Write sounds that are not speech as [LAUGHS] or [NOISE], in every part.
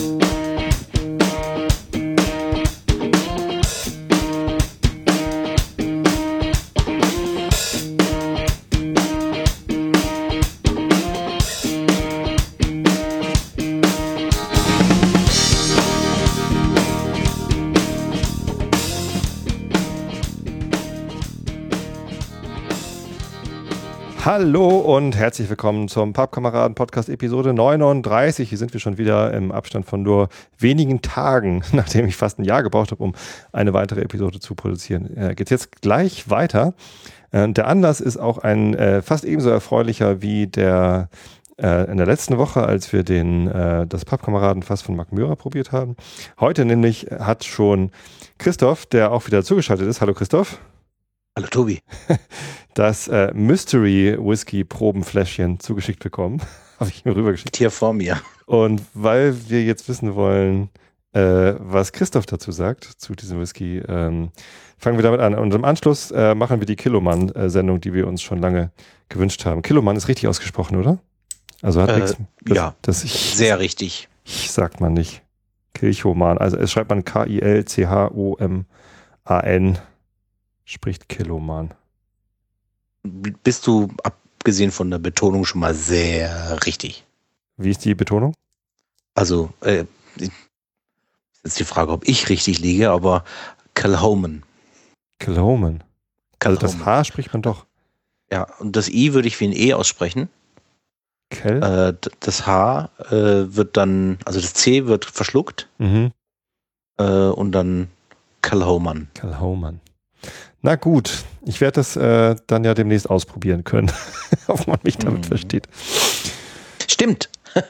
Thank you. Hallo und herzlich willkommen zum Pappkameraden Podcast Episode 39. Hier sind wir schon wieder im Abstand von nur wenigen Tagen, [LAUGHS] nachdem ich fast ein Jahr gebraucht habe, um eine weitere Episode zu produzieren. Äh, Geht jetzt gleich weiter. Äh, der Anlass ist auch ein äh, fast ebenso erfreulicher wie der äh, in der letzten Woche, als wir den äh, das Pappkameraden fast von Mark Mürer probiert haben. Heute nämlich hat schon Christoph, der auch wieder zugeschaltet ist. Hallo Christoph. Hallo Tobi. [LAUGHS] Das äh, Mystery Whisky Probenfläschchen zugeschickt bekommen. [LAUGHS] Habe ich ihm rübergeschickt. Hier vor mir. Und weil wir jetzt wissen wollen, äh, was Christoph dazu sagt, zu diesem Whisky, ähm, fangen wir damit an. Und im Anschluss äh, machen wir die Kilomann-Sendung, die wir uns schon lange gewünscht haben. Kilomann ist richtig ausgesprochen, oder? Also hat Äh, nichts. Das, ja. Das ich, Sehr richtig. ich sagt man nicht. Kilchoman. Also es schreibt man K-I-L-C-H-O-M-A-N. Spricht Kiloman. Bist du, abgesehen von der Betonung, schon mal sehr richtig. Wie ist die Betonung? Also, äh, ist jetzt die Frage, ob ich richtig liege, aber Calhoman. Kilhoman. Also das Calhoman. H spricht man doch. Ja, und das I würde ich wie ein E aussprechen. Kel? Äh, das H äh, wird dann, also das C wird verschluckt mhm. äh, und dann Calhoman. Kilhoman. Na gut, ich werde das äh, dann ja demnächst ausprobieren können, [LAUGHS] ob man mich damit Mhm. versteht. Stimmt. [LAUGHS]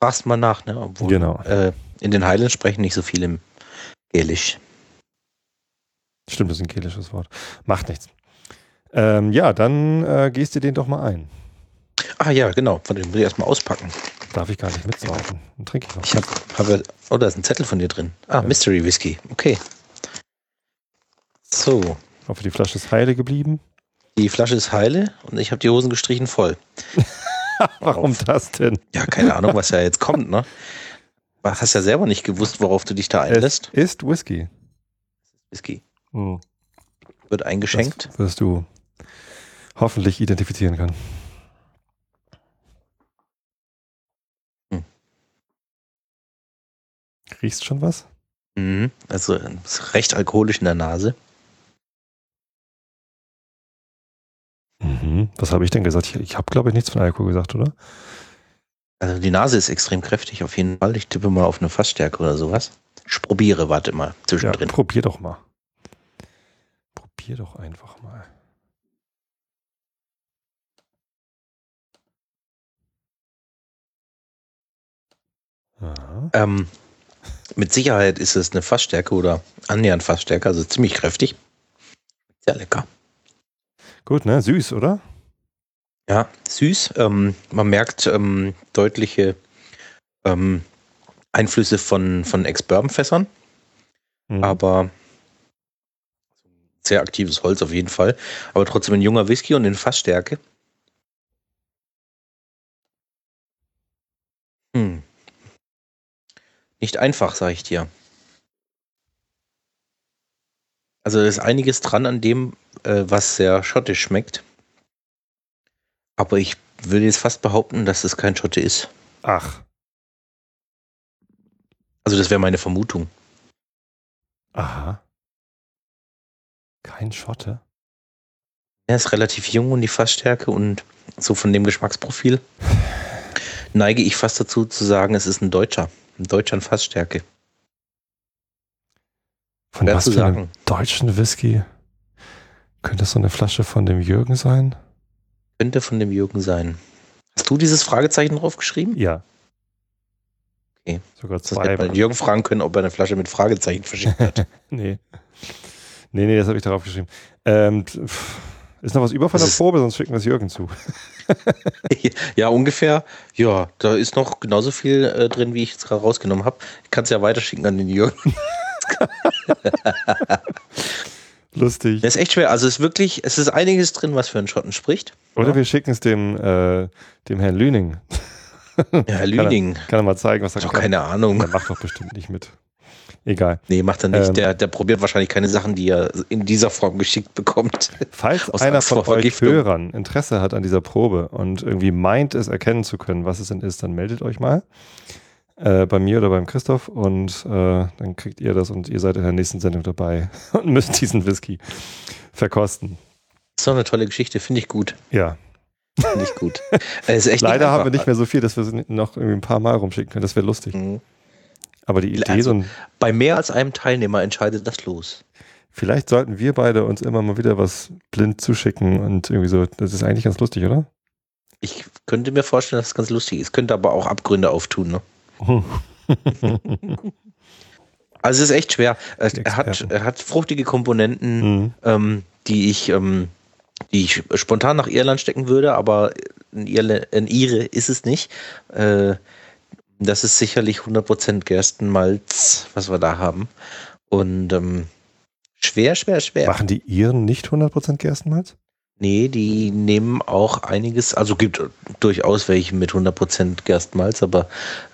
Fragst mal nach, ne? Obwohl Genau. äh, in den Highlands sprechen nicht so viel im Gälisch. Stimmt, das ist ein kelisches Wort. Macht nichts. Ähm, ja, dann äh, gehst du den doch mal ein. Ah ja, genau. Von dem will ich erstmal auspacken. Darf ich gar nicht mitsaufen. Dann trinke ich noch. Ich habe, hab, oh, da ist ein Zettel von dir drin. Ah, Ja. Mystery Whisky. Okay. So, Ich hoffe, die Flasche ist heile geblieben. die Flasche ist heile und ich habe die Hosen gestrichen voll. [LAUGHS] Warum das denn? Ja, keine Ahnung, was ja jetzt kommt, ne? Du [LAUGHS] hast ja selber nicht gewusst, worauf du dich da Es einlässt. ist Whisky. Whisky Hm. wird eingeschenkt. Das wirst du hoffentlich identifizieren können. Hm. Riechst schon was? Mhm. Also ist recht alkoholisch in der Nase. Mhm. Was habe ich denn gesagt? Ich, ich habe, glaube ich, nichts von Alkohol gesagt, oder? Also die Nase ist extrem kräftig auf jeden Fall. Ich tippe mal auf eine Fassstärke oder sowas. Ich probiere, warte mal, Ja, zwischendrin. probier doch mal. Probier doch einfach mal. Ähm, mit Sicherheit ist es eine Fassstärke oder annähernd Fassstärke, also ziemlich kräftig. Sehr lecker. Gut, ne? Süß, oder? Ja, süß. Ähm, man merkt ähm, deutliche ähm, Einflüsse von, von Ex-Bourbon-Fässern, Mhm. aber sehr aktives Holz auf jeden Fall. Aber trotzdem ein junger Whisky und in Fassstärke. Hm. Nicht einfach, sag ich dir. Also da ist einiges dran an dem, äh, was sehr schottisch schmeckt. Aber ich würde jetzt fast behaupten, dass es kein Schotte ist. Ach, Also das wäre meine Vermutung. aha. Kein Schotte? Er ist relativ jung und die Fassstärke und so von dem Geschmacksprofil [SIGHS] neige ich fast dazu zu sagen, es ist ein Deutscher. Ein Deutscher in Fassstärke. Von Schwer was für einem deutschen Whisky? Könnte das so eine Flasche von dem Jürgen sein? Könnte von dem Jürgen sein. Hast du dieses Fragezeichen draufgeschrieben? Ja. Okay. Sogar Das hätte zwei. man Jürgen fragen können, ob er eine Flasche mit Fragezeichen verschickt hat. [LAUGHS] Nee. Nee, nee, das habe ich darauf geschrieben. Ähm, ist noch was über von Das der Probe, sonst schicken wir es Jürgen zu. [LAUGHS] ja, ungefähr. Ja, da ist noch genauso viel äh, drin, wie ich jetzt gerade rausgenommen habe. Ich kann es ja weiterschicken an den Jürgen. [LAUGHS] [LAUGHS] Lustig. Das ist echt schwer. Also es ist wirklich, es ist einiges drin, was für einen Schotten spricht. Oder Ja. wir schicken es dem, äh, dem Herrn Lüning. [LAUGHS] Ja, Herr Lüding. Kann er mal zeigen, was er Doch kann. keine Ahnung. Der macht doch bestimmt nicht mit. Egal. Nee, macht er nicht. Ähm. der, der probiert wahrscheinlich keine Sachen, die er in dieser Form geschickt bekommt. Falls [LAUGHS] einer Angst von euch Vergiftung. Hörern Interesse hat an dieser Probe und irgendwie meint, es erkennen zu können, was es denn ist, dann meldet euch mal. Äh, bei mir oder beim Christoph und äh, dann kriegt ihr das und ihr seid in der nächsten Sendung dabei [LAUGHS] und müsst diesen Whisky verkosten. Das ist doch eine tolle Geschichte, finde ich gut. Ja, Finde ich gut. Leider haben wir nicht mehr so viel, dass wir es noch irgendwie ein paar Mal rumschicken können. Das wäre lustig. Mhm. Aber die Idee, Also- so ein, Bei mehr als einem Teilnehmer entscheidet das los. vielleicht sollten wir beide uns immer mal wieder was blind zuschicken und irgendwie so, das ist eigentlich ganz lustig, oder? Ich könnte mir vorstellen, dass es ganz lustig ist. Könnte aber auch Abgründe auftun. Ne? [LAUGHS] Also es ist echt schwer. Er, hat, er hat fruchtige Komponenten, Mhm. ähm, die ich, ähm, die ich spontan nach Irland stecken würde, aber in, Irle, in Ire ist es nicht. Äh, das ist sicherlich 100% Gerstenmalz, was wir da haben. Und ähm, schwer, schwer, schwer. Machen die Iren nicht 100% Gerstenmalz? Nee, die nehmen auch einiges, also gibt durchaus welche mit 100% Gerstenmalz, aber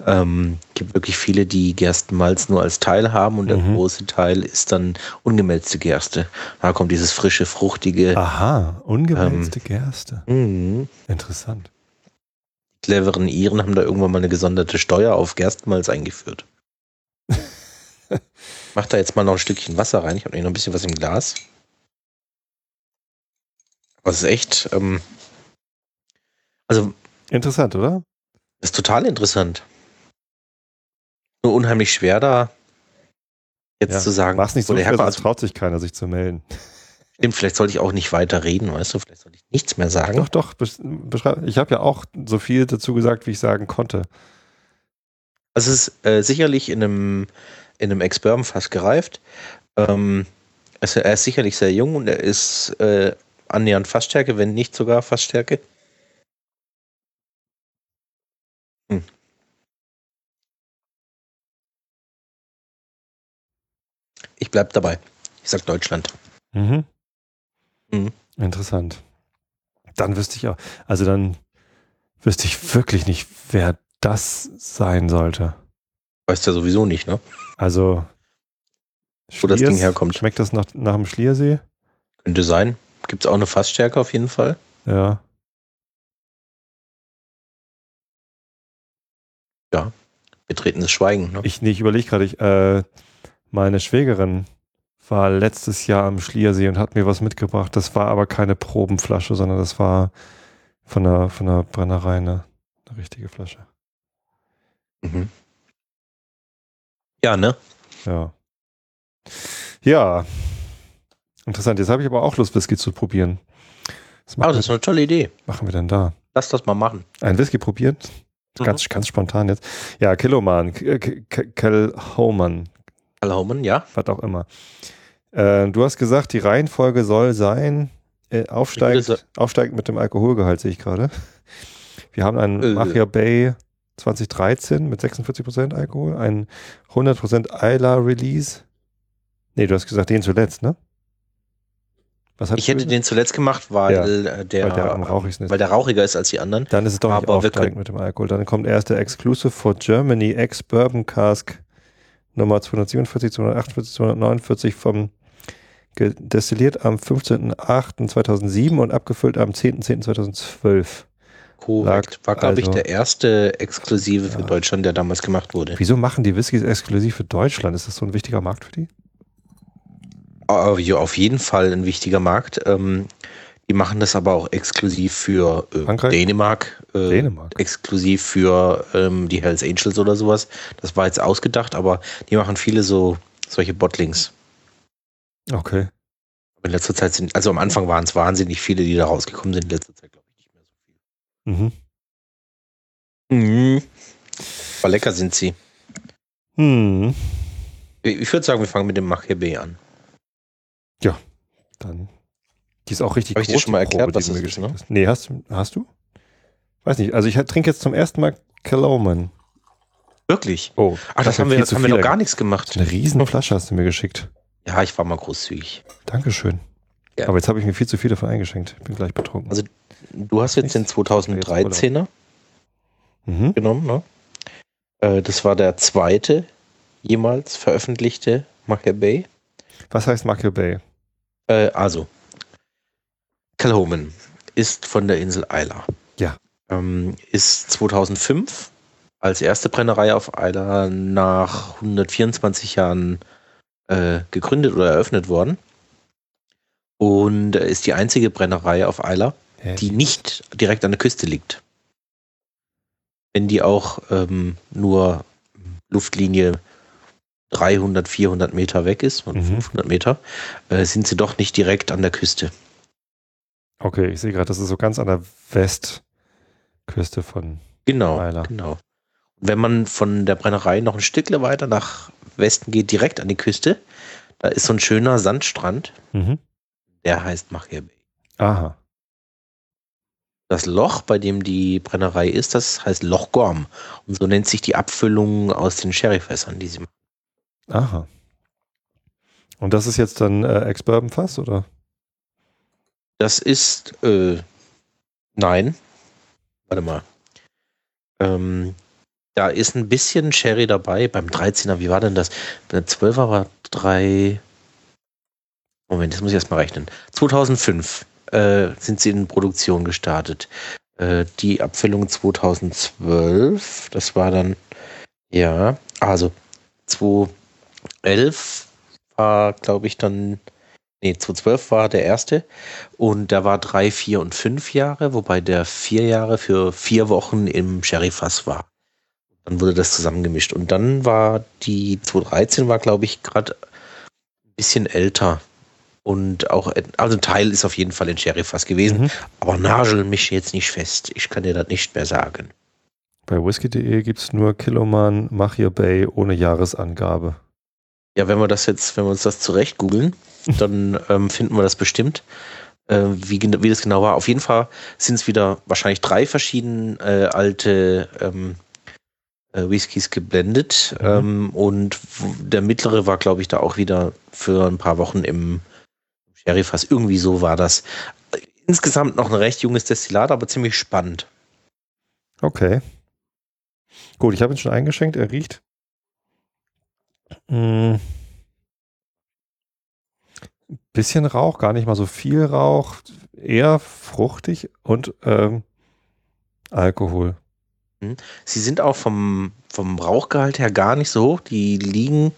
ähm, gibt wirklich viele, die Gerstenmalz nur als Teil haben und der Mhm. große Teil ist dann ungemälzte Gerste. Da kommt dieses frische, fruchtige. Aha, ungemälzte Ähm. Gerste. Mhm. Interessant. Cleveren Iren haben da irgendwann mal eine gesonderte Steuer auf Gerstenmalz eingeführt. [LAUGHS] Mach da jetzt mal noch ein Stückchen Wasser rein. Ich habe noch ein bisschen was im Glas. Aber es ist echt, ähm, also Interessant, oder? Das ist total interessant. Nur unheimlich schwer da jetzt Ja, zu sagen, Mach's nicht so schwer, sonst traut sich keiner, sich zu melden. Stimmt, vielleicht sollte ich auch nicht weiter reden, weißt du? Vielleicht sollte ich nichts mehr sagen. Doch, doch. Ich habe ja auch so viel dazu gesagt, wie ich sagen konnte. Also es ist äh, sicherlich in einem, in einem Ex-Bourbon fast gereift. Ähm, es, er ist sicherlich sehr jung und er ist äh, annähernd Fassstärke, wenn nicht sogar Fassstärke. Hm. Ich bleib dabei. Ich sag Deutschland. Mhm. Mhm. Interessant. Dann wüsste ich auch, also dann wüsste ich wirklich nicht, wer das sein sollte. Weißt ja sowieso nicht, ne? Also Wo das Ding Schliers, herkommt. Schmeckt das nach, nach dem Schliersee? Könnte sein. Gibt es auch eine Fassstärke auf jeden Fall. Ja. Betretenes Schweigen. Ne? Ich, nee, ich überlege gerade, ich, äh, meine Schwägerin war letztes Jahr am Schliersee und hat mir was mitgebracht. Das war aber keine Probenflasche, sondern das war von der, von der Brennerei eine, eine richtige Flasche. Mhm. Ja, ne? Ja. Ja. Interessant. Jetzt habe ich aber auch Lust, Whisky zu probieren. Ah, machen, das ist eine tolle Idee. machen wir denn da? Lass das mal machen. Ein Whisky probieren? Mhm. Ganz, ganz spontan jetzt. Ja, Kiloman, K- K- Kilhoman, Karl Haumann, ja? was auch immer. Äh, du hast gesagt, die Reihenfolge soll sein, äh, aufsteigend, würde aufsteigend mit dem Alkoholgehalt, sehe ich gerade. Wir haben einen Äh. Machia Bay 2013 mit 46% Alkohol, einen 100% Isla Release. Nee, du hast gesagt, den zuletzt, ne? Ich hätte den zuletzt gemacht, weil, äh, der, Weil der am rauchigsten ist. weil der rauchiger ist als die anderen. Dann ist es doch nicht Aber wir aufsteigend mit dem Alkohol. Dann kommt erst der Exclusive for Germany Ex Bourbon Cask Nummer 247, 248, 249 vom destilliert am 15.08.2007 und abgefüllt am 10.10.2012. Korrekt. War, glaube ich, also- der erste Exklusive für Ja. Deutschland, der damals gemacht wurde. Wieso machen die Whiskys exklusiv für Deutschland? Ist das so ein wichtiger Markt für die? Auf jeden Fall ein wichtiger Markt. Ähm, die machen das aber auch exklusiv für äh? Dänemark. Äh, Dänemark. Exklusiv für ähm, die Hells Angels oder sowas. Das war jetzt ausgedacht, aber die machen viele so solche Bottlings. Okay. In letzter Zeit sind, also am Anfang waren es wahnsinnig viele, die da rausgekommen sind. In letzter Zeit glaube ich nicht mehr so Mhm. viel. Mhm. Aber lecker sind sie. Hm. Ich würde sagen, wir fangen mit dem Machebe an. Dann. Die ist auch richtig Hab ich dir groß, schon mal erklärt, Probe, was die du mir das ist, geschickt ne? hast. Nee, hast, du- hast du? Weiß nicht. Also ich trinke jetzt zum ersten Mal Killoman. Wirklich? Oh. Ach, das mir haben wir, das haben wir noch gar nichts gemacht. Eine riesen Flasche hast du mir geschickt. Ja, ich war mal großzügig. Dankeschön. Ja. Aber jetzt habe ich mir viel zu viel davon eingeschenkt. Ich bin gleich betrunken. Also, Du hast jetzt den 2013er. mhm. genommen. Ne? Äh, das war der zweite jemals veröffentlichte Machia Bay. Was heißt Machia Bay? Äh, also, Kilhoman ist von der Insel Isla. Ja. Ähm, ist 2005 als erste Brennerei auf Isla nach 124 Jahren äh, gegründet oder eröffnet worden. Und ist die einzige Brennerei auf Isla, ja. die nicht direkt an der Küste liegt. Wenn die auch ähm, nur Luftlinie 300, 400 Meter weg ist und mhm. 500 Meter, äh, sind sie doch nicht direkt an der Küste. Okay, ich sehe gerade, das ist so ganz an der Westküste von Genau, Weiler. genau. Wenn man von der Brennerei noch ein Stückle weiter nach Westen geht, direkt an die Küste, da ist so ein schöner Sandstrand. Mhm. Der heißt Machia Bay. Aha. Das Loch, bei dem die Brennerei ist, das heißt Loch Gorm. Und so nennt sich die Abfüllung aus den Sherryfässern, die sie machen. Aha. Und das ist jetzt dann äh, Ex-Bourbon-Fass, oder? Das ist, äh, nein. Warte mal. Ähm, da ist ein bisschen Sherry dabei. Beim 13er, wie war denn das? Der 12er war drei. Moment, das muss ich erstmal rechnen. 2005 äh, sind sie in Produktion gestartet. Äh, die Abfüllung 2012, das war dann, ja, also 2011 war, glaube ich, dann Nee, 2012 war der erste und da war drei, vier und fünf Jahre, wobei der vier Jahre für vier Wochen im Sherryfass war. Dann wurde das zusammengemischt und dann war die 2013 war, glaube ich, gerade ein bisschen älter und auch, also ein Teil ist auf jeden Fall in Sherryfass gewesen, mhm. aber nagel mich jetzt nicht fest. Ich kann dir das nicht mehr sagen. Bei whisky.de gibt es nur Kiloman Machia Bay ohne Jahresangabe. Ja, wenn wir das jetzt, wenn wir uns das zurecht googeln, [LAUGHS] dann ähm, finden wir das bestimmt, äh, wie, wie das genau war. Auf jeden Fall sind es wieder wahrscheinlich drei verschiedene äh, alte ähm, äh, Whiskys geblendet. Mhm. Ähm, und der mittlere war, glaube ich, da auch wieder für ein paar Wochen im Sherryfass. Irgendwie so war das. Insgesamt noch ein recht junges Destillat, aber ziemlich spannend. Okay. Gut, ich habe ihn schon eingeschenkt. Er riecht. Mh, hm bisschen Rauch, gar nicht mal so viel Rauch, eher fruchtig und ähm, Alkohol. Mhm. Sie sind auch vom, vom Rauchgehalt her gar nicht so hoch. Die liegen,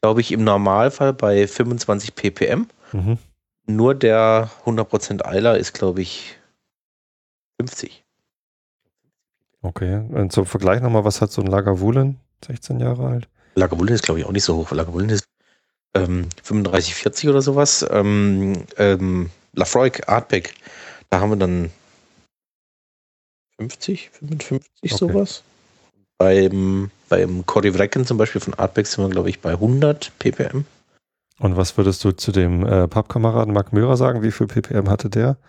glaube ich, im Normalfall bei 25 ppm. Mhm. Nur der 100% Eiler ist, glaube ich, 50. Okay, und zum Vergleich nochmal, was hat so ein Lagavulin, 16 Jahre alt? Lagavulin ist, glaube ich, auch nicht so hoch. Lagavulin ist ähm, 35, 40 oder sowas. Ähm, ähm, Lafroig Artback, da haben wir dann 50, 55 okay. sowas. Beim, beim Cory Vrecken zum Beispiel von Artback sind wir, glaube ich, bei 100 ppm. Und was würdest du zu dem äh, Pappkameraden Mark Möhrer sagen? Wie viel ppm hatte der? [LAUGHS]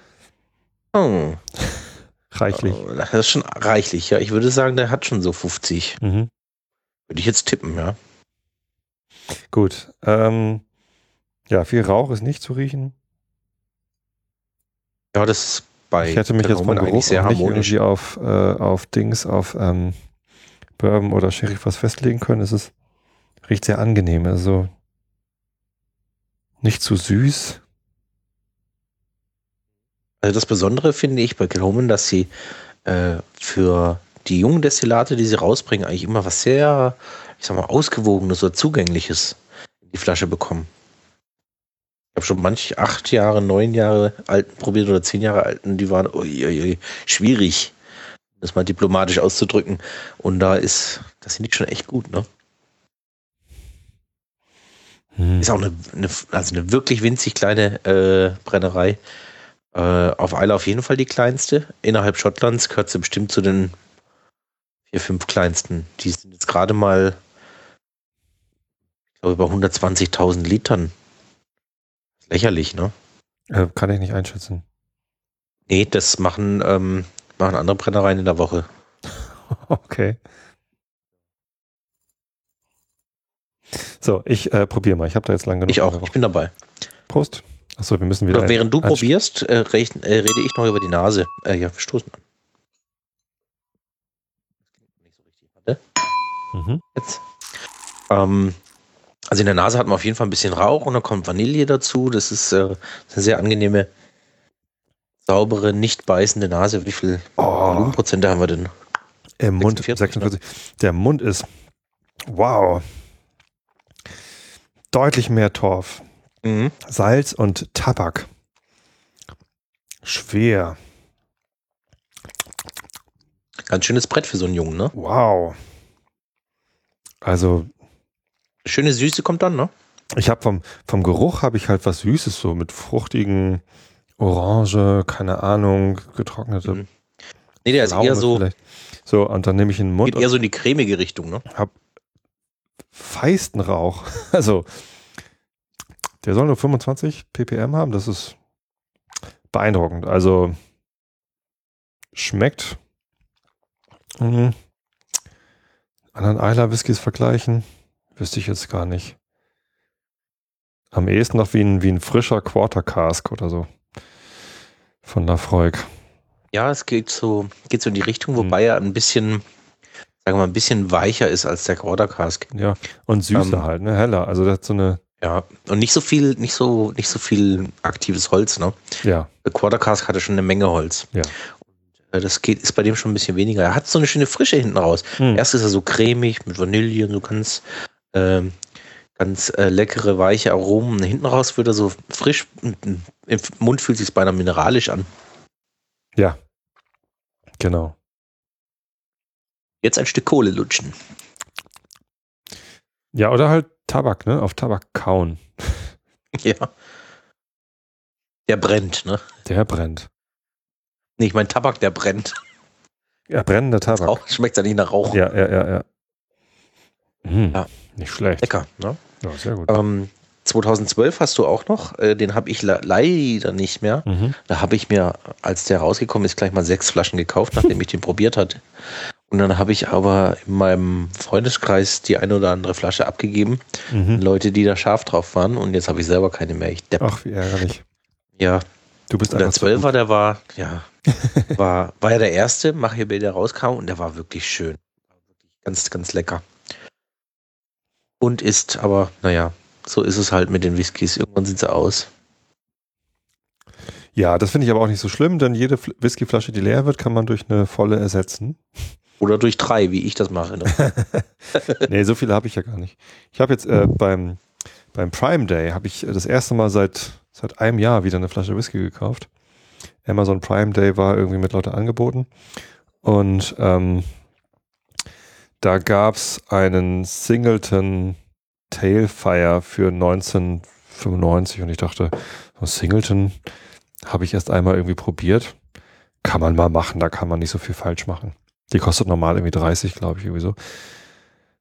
Oh. reichlich. Das ist schon reichlich, ja. Ich würde sagen, der hat schon so 50. Mhm. Würde ich jetzt tippen, ja. Gut. Ähm, ja, viel Rauch ist nicht zu riechen. Ja, das ist bei Ich hätte mich jetzt vom Geruch sehr nicht irgendwie auf, äh, auf Dings, auf ähm, Bourbon oder Sheriff was festlegen können. Es ist, riecht sehr angenehm. Also nicht zu süß. Also das Besondere finde ich bei Kilhoman, dass sie äh, für die jungen Destillate, die sie rausbringen, eigentlich immer was sehr ich sag mal, ausgewogenes oder zugängliches in die Flasche bekommen. Ich habe schon manch acht Jahre, neun Jahre alten probiert oder zehn Jahre alten, die waren uiuiui, schwierig, das mal diplomatisch auszudrücken. Und da ist, das ich schon echt gut, ne? Hm. Ist auch eine, eine, also eine wirklich winzig kleine äh, Brennerei. Äh, auf Eile auf jeden Fall die kleinste. Innerhalb Schottlands gehört sie bestimmt zu den vier, fünf kleinsten. Die sind jetzt gerade mal über 120.000 Litern. Lächerlich, ne? Äh, kann ich nicht einschätzen. Nee, das machen, ähm, machen andere Brennereien in der Woche. [LAUGHS] okay. So, ich äh, probiere mal. Ich habe da jetzt lange genug. Ich auch, ich bin dabei. Prost. Achso, wir müssen wieder. Oder während du probierst, äh, rede ich noch über die Nase. Äh, ja, wir stoßen an. Mhm. Jetzt. Ähm, also in der Nase hat man auf jeden Fall ein bisschen Rauch und dann kommt Vanille dazu. Das ist äh, eine sehr angenehme, saubere, nicht beißende Nase. Wie viel oh. Volumenprozente haben wir denn? Im Mund 46. 46. Ne? Der Mund ist wow. Deutlich mehr Torf. Mhm. Salz und Tabak. Schwer. Ganz schönes Brett für so einen Jungen, ne? Wow. Also. Schöne Süße kommt dann, ne? Ich habe vom, vom Geruch habe ich halt was Süßes, so mit fruchtigen Orange, keine Ahnung, getrocknete. Mhm. Nee, der ist eher so. Vielleicht. So, und dann nehme ich in den Mund. Geht eher so in die cremige Richtung, ne? Hab feisten Rauch. [LAUGHS] Also, der soll nur 25 ppm haben. Das ist beeindruckend. Also, schmeckt. Mhm. Anderen Eiler Whiskys vergleichen, wüsste ich jetzt gar nicht. Am ehesten noch wie ein, wie ein frischer Quarter Cask oder so. Von Lafroig. Ja, es geht so, geht so in die Richtung, wobei mhm. er ein bisschen, sagen wir mal, ein bisschen weicher ist als der Quarter Cask. Ja, und süßer ähm, halt, ne? Heller. Also das hat so eine. Ja, und nicht so viel, nicht so, nicht so viel aktives Holz, ne? Ja. Der Quarter Cask hatte schon eine Menge Holz. Ja. Äh, das geht, ist bei dem schon ein bisschen weniger. Er hat so eine schöne Frische hinten raus. Mhm. Erst ist er so cremig mit Vanille und so ganz, ähm, ganz äh, leckere, weiche Aromen. Hinten raus wird er so frisch, im Mund fühlt sich beinahe mineralisch an. Ja, genau. Jetzt ein Stück Kohle lutschen. Ja, oder halt Tabak, ne? Auf Tabak kauen. [LAUGHS] ja. Der brennt, ne? Der brennt. Nee, ich meine Tabak, der brennt. Ja, brennender [LAUGHS] Tabak. Schmeckt ja nicht nach Rauch. Ja, ja, ja, ja. Hm, ja. Nicht schlecht. Lecker, ne? Ja, sehr gut. Ähm, 2012 hast du auch noch, äh, den habe ich leider nicht mehr. Mhm. Da habe ich mir, als der rausgekommen ist, gleich mal sechs Flaschen gekauft, nachdem ich den [LAUGHS] probiert hatte. Und dann habe ich aber in meinem Freundeskreis die eine oder andere Flasche abgegeben. Mhm. Leute, die da scharf drauf waren. Und jetzt habe ich selber keine mehr. Ich depp. Ach, wie ärgerlich. Ja. Du bist und der Zwölfer, der war, ja, [LAUGHS] war, war ja der erste Machiavelli, der rauskam und der war wirklich schön. Ganz, ganz lecker. Und ist aber, naja, so ist es halt mit den Whiskys. Irgendwann sind sie aus. Ja, das finde ich aber auch nicht so schlimm, denn jede Whiskyflasche, die leer wird, kann man durch eine volle ersetzen. [LAUGHS] Oder durch drei, wie ich das mache. Ne? [LAUGHS] nee, so viele habe ich ja gar nicht. Ich habe jetzt äh, beim, beim Prime Day, habe ich das erste Mal seit, seit einem Jahr wieder eine Flasche Whisky gekauft. Amazon Prime Day war irgendwie mit lauter Angeboten. Und ähm, da gab es einen Singleton Tailfire für 1995 und ich dachte, Singleton habe ich erst einmal irgendwie probiert. Kann man mal machen, da kann man nicht so viel falsch machen. Die kostet normal irgendwie 30, glaube ich, irgendwie so.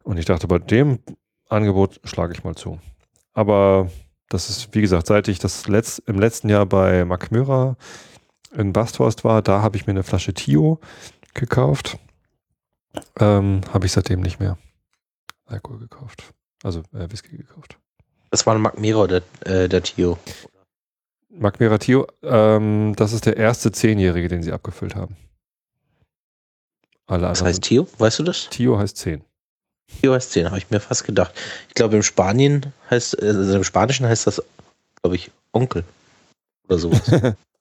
Und ich dachte, bei dem Angebot schlage ich mal zu. Aber das ist, wie gesagt, seit ich das letzt, im letzten Jahr bei Macmyra in Basthorst war, da habe ich mir eine Flasche Tio gekauft. Ähm, habe ich seitdem nicht mehr Alkohol gekauft. Also äh, Whisky gekauft. Das war ein Macmira, der, äh, der Tio. Macmira Tio, ähm, das ist der erste Zehnjährige, den sie abgefüllt haben. Alle Was heißt Tio? Weißt du das? Tio heißt 10. Tio heißt 10, habe ich mir fast gedacht. Ich glaube, im Spanien heißt, also im Spanischen heißt das, glaube ich, Onkel. Oder sowas. [LAUGHS]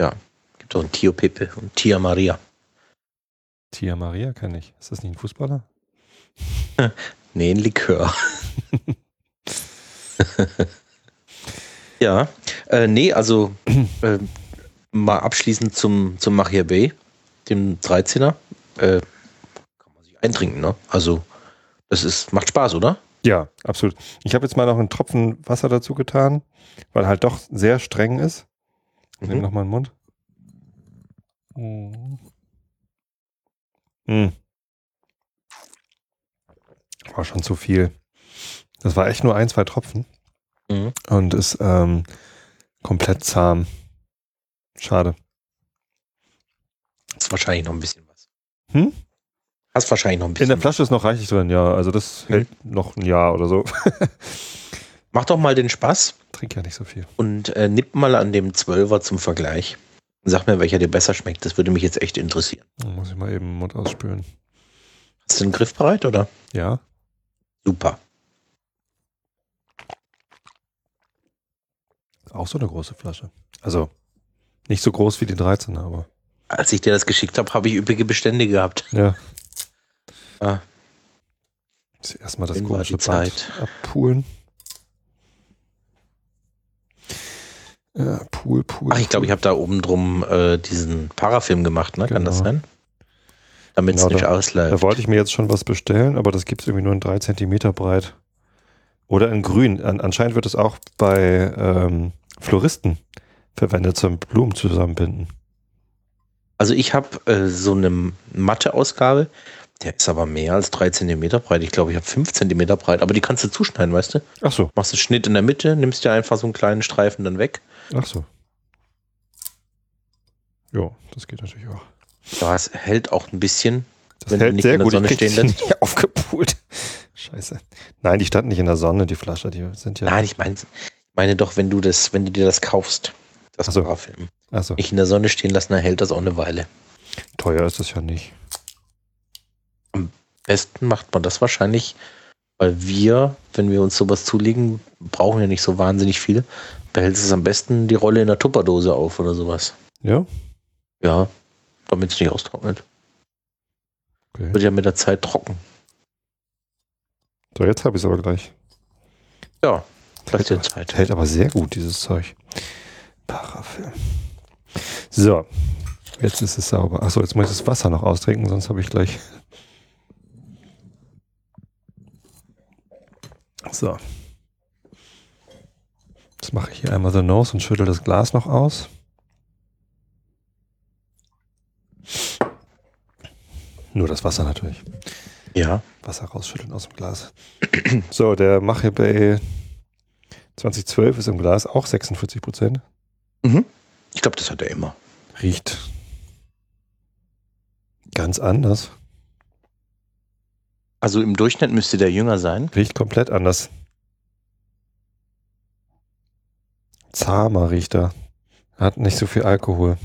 ja. Gibt auch ein Tio Pepe und Tia Maria. Tia Maria kenne ich. Ist das nicht ein Fußballer? [LAUGHS] nee, ein Likör. [LAUGHS] ja, äh, nee, also äh, mal abschließend zum, zum Machia Bay, dem 13er. Äh, kann man sich eintrinken, ne? Also, das ist, macht Spaß, oder? Ja, absolut. Ich habe jetzt mal noch einen Tropfen Wasser dazu getan, weil halt doch sehr streng ist. Ich mhm. nehme nochmal den Mund. Mhm. Mhm. War schon zu viel. Das war echt nur ein, zwei Tropfen. Mhm. Und ist ähm, komplett zahm. Schade. Ist wahrscheinlich noch ein bisschen was. Hm? Hast wahrscheinlich noch ein bisschen. In der Flasche ist noch reichlich drin, ja. Also das mhm. hält noch ein Jahr oder so. [LAUGHS] Mach doch mal den Spaß. Trink ja nicht so viel. Und äh, nipp mal an dem Zwölfer zum Vergleich. Sag mir, welcher dir besser schmeckt. Das würde mich jetzt echt interessieren. Dann muss ich mal eben den Mund ausspülen. Hast du den Griff bereit, oder? Ja. Super. Auch so eine große Flasche. Also nicht so groß wie die 13er, aber. Als ich dir das geschickt habe, habe ich üppige Bestände gehabt. Ja. Ah. Erstmal das komische Band Zeit? abpulen. Ja, Pool, Pool. Ach, ich glaube, ich habe da oben drum äh, diesen Parafilm gemacht, ne? Kann das Genau. sein? Damit es Genau, nicht Da ausläuft. wollte ich mir jetzt schon was bestellen, aber das gibt es irgendwie nur in drei Zentimeter breit. Oder in grün. An, anscheinend wird es auch bei ähm, Floristen verwendet zum Blumen zusammenbinden. Also ich habe äh, so eine Matte-Ausgabe, der ist aber mehr als drei Zentimeter breit. Ich glaube, ich habe fünf Zentimeter breit, aber die kannst du zuschneiden, weißt du? Ach so, Machst einen Schnitt in der Mitte, nimmst dir einfach so einen kleinen Streifen dann weg. Ach so. Ja, das geht natürlich auch. Ja, es hält auch ein bisschen. Das Wenn du hält nicht sehr in der gut. Sonne ich [LAUGHS] stehen lässt. nicht aufgepult. Scheiße. Nein, die standen nicht in der Sonne, die Flasche. Die sind ja. Nein, ich meine, meine doch, wenn du das, wenn du dir das kaufst, das so. Parafilm, Achso, nicht in der Sonne stehen lassen, dann hält das auch eine Weile. teuer ist das ja nicht. Am besten macht man das wahrscheinlich, weil wir, wenn wir uns sowas zulegen, brauchen ja nicht so wahnsinnig viel. Behältst es am besten die Rolle in der Tupperdose auf oder sowas. Ja? Ja, damit es nicht austrocknet. Okay. Wird ja mit der Zeit trocken. So, jetzt habe ich es aber gleich. Ja, dir Hält, Zeit. hält aber sehr gut, dieses Zeug. Parafilm. So, jetzt ist es sauber. Achso, jetzt muss ich das Wasser noch austrinken, sonst habe ich gleich. So. Jetzt mache ich hier einmal the nose und schüttel das Glas noch aus. Nur das Wasser natürlich. Ja, Wasser rausschütteln aus dem Glas. [CLEARS THROAT] So, der Mache Bay 2012 ist im Glas auch 46 Prozent. ich glaube, das hat er immer. Riecht ganz anders. Also im Durchschnitt müsste der jünger sein. Riecht komplett anders. Zahmer riecht er. Hat nicht so viel Alkohol.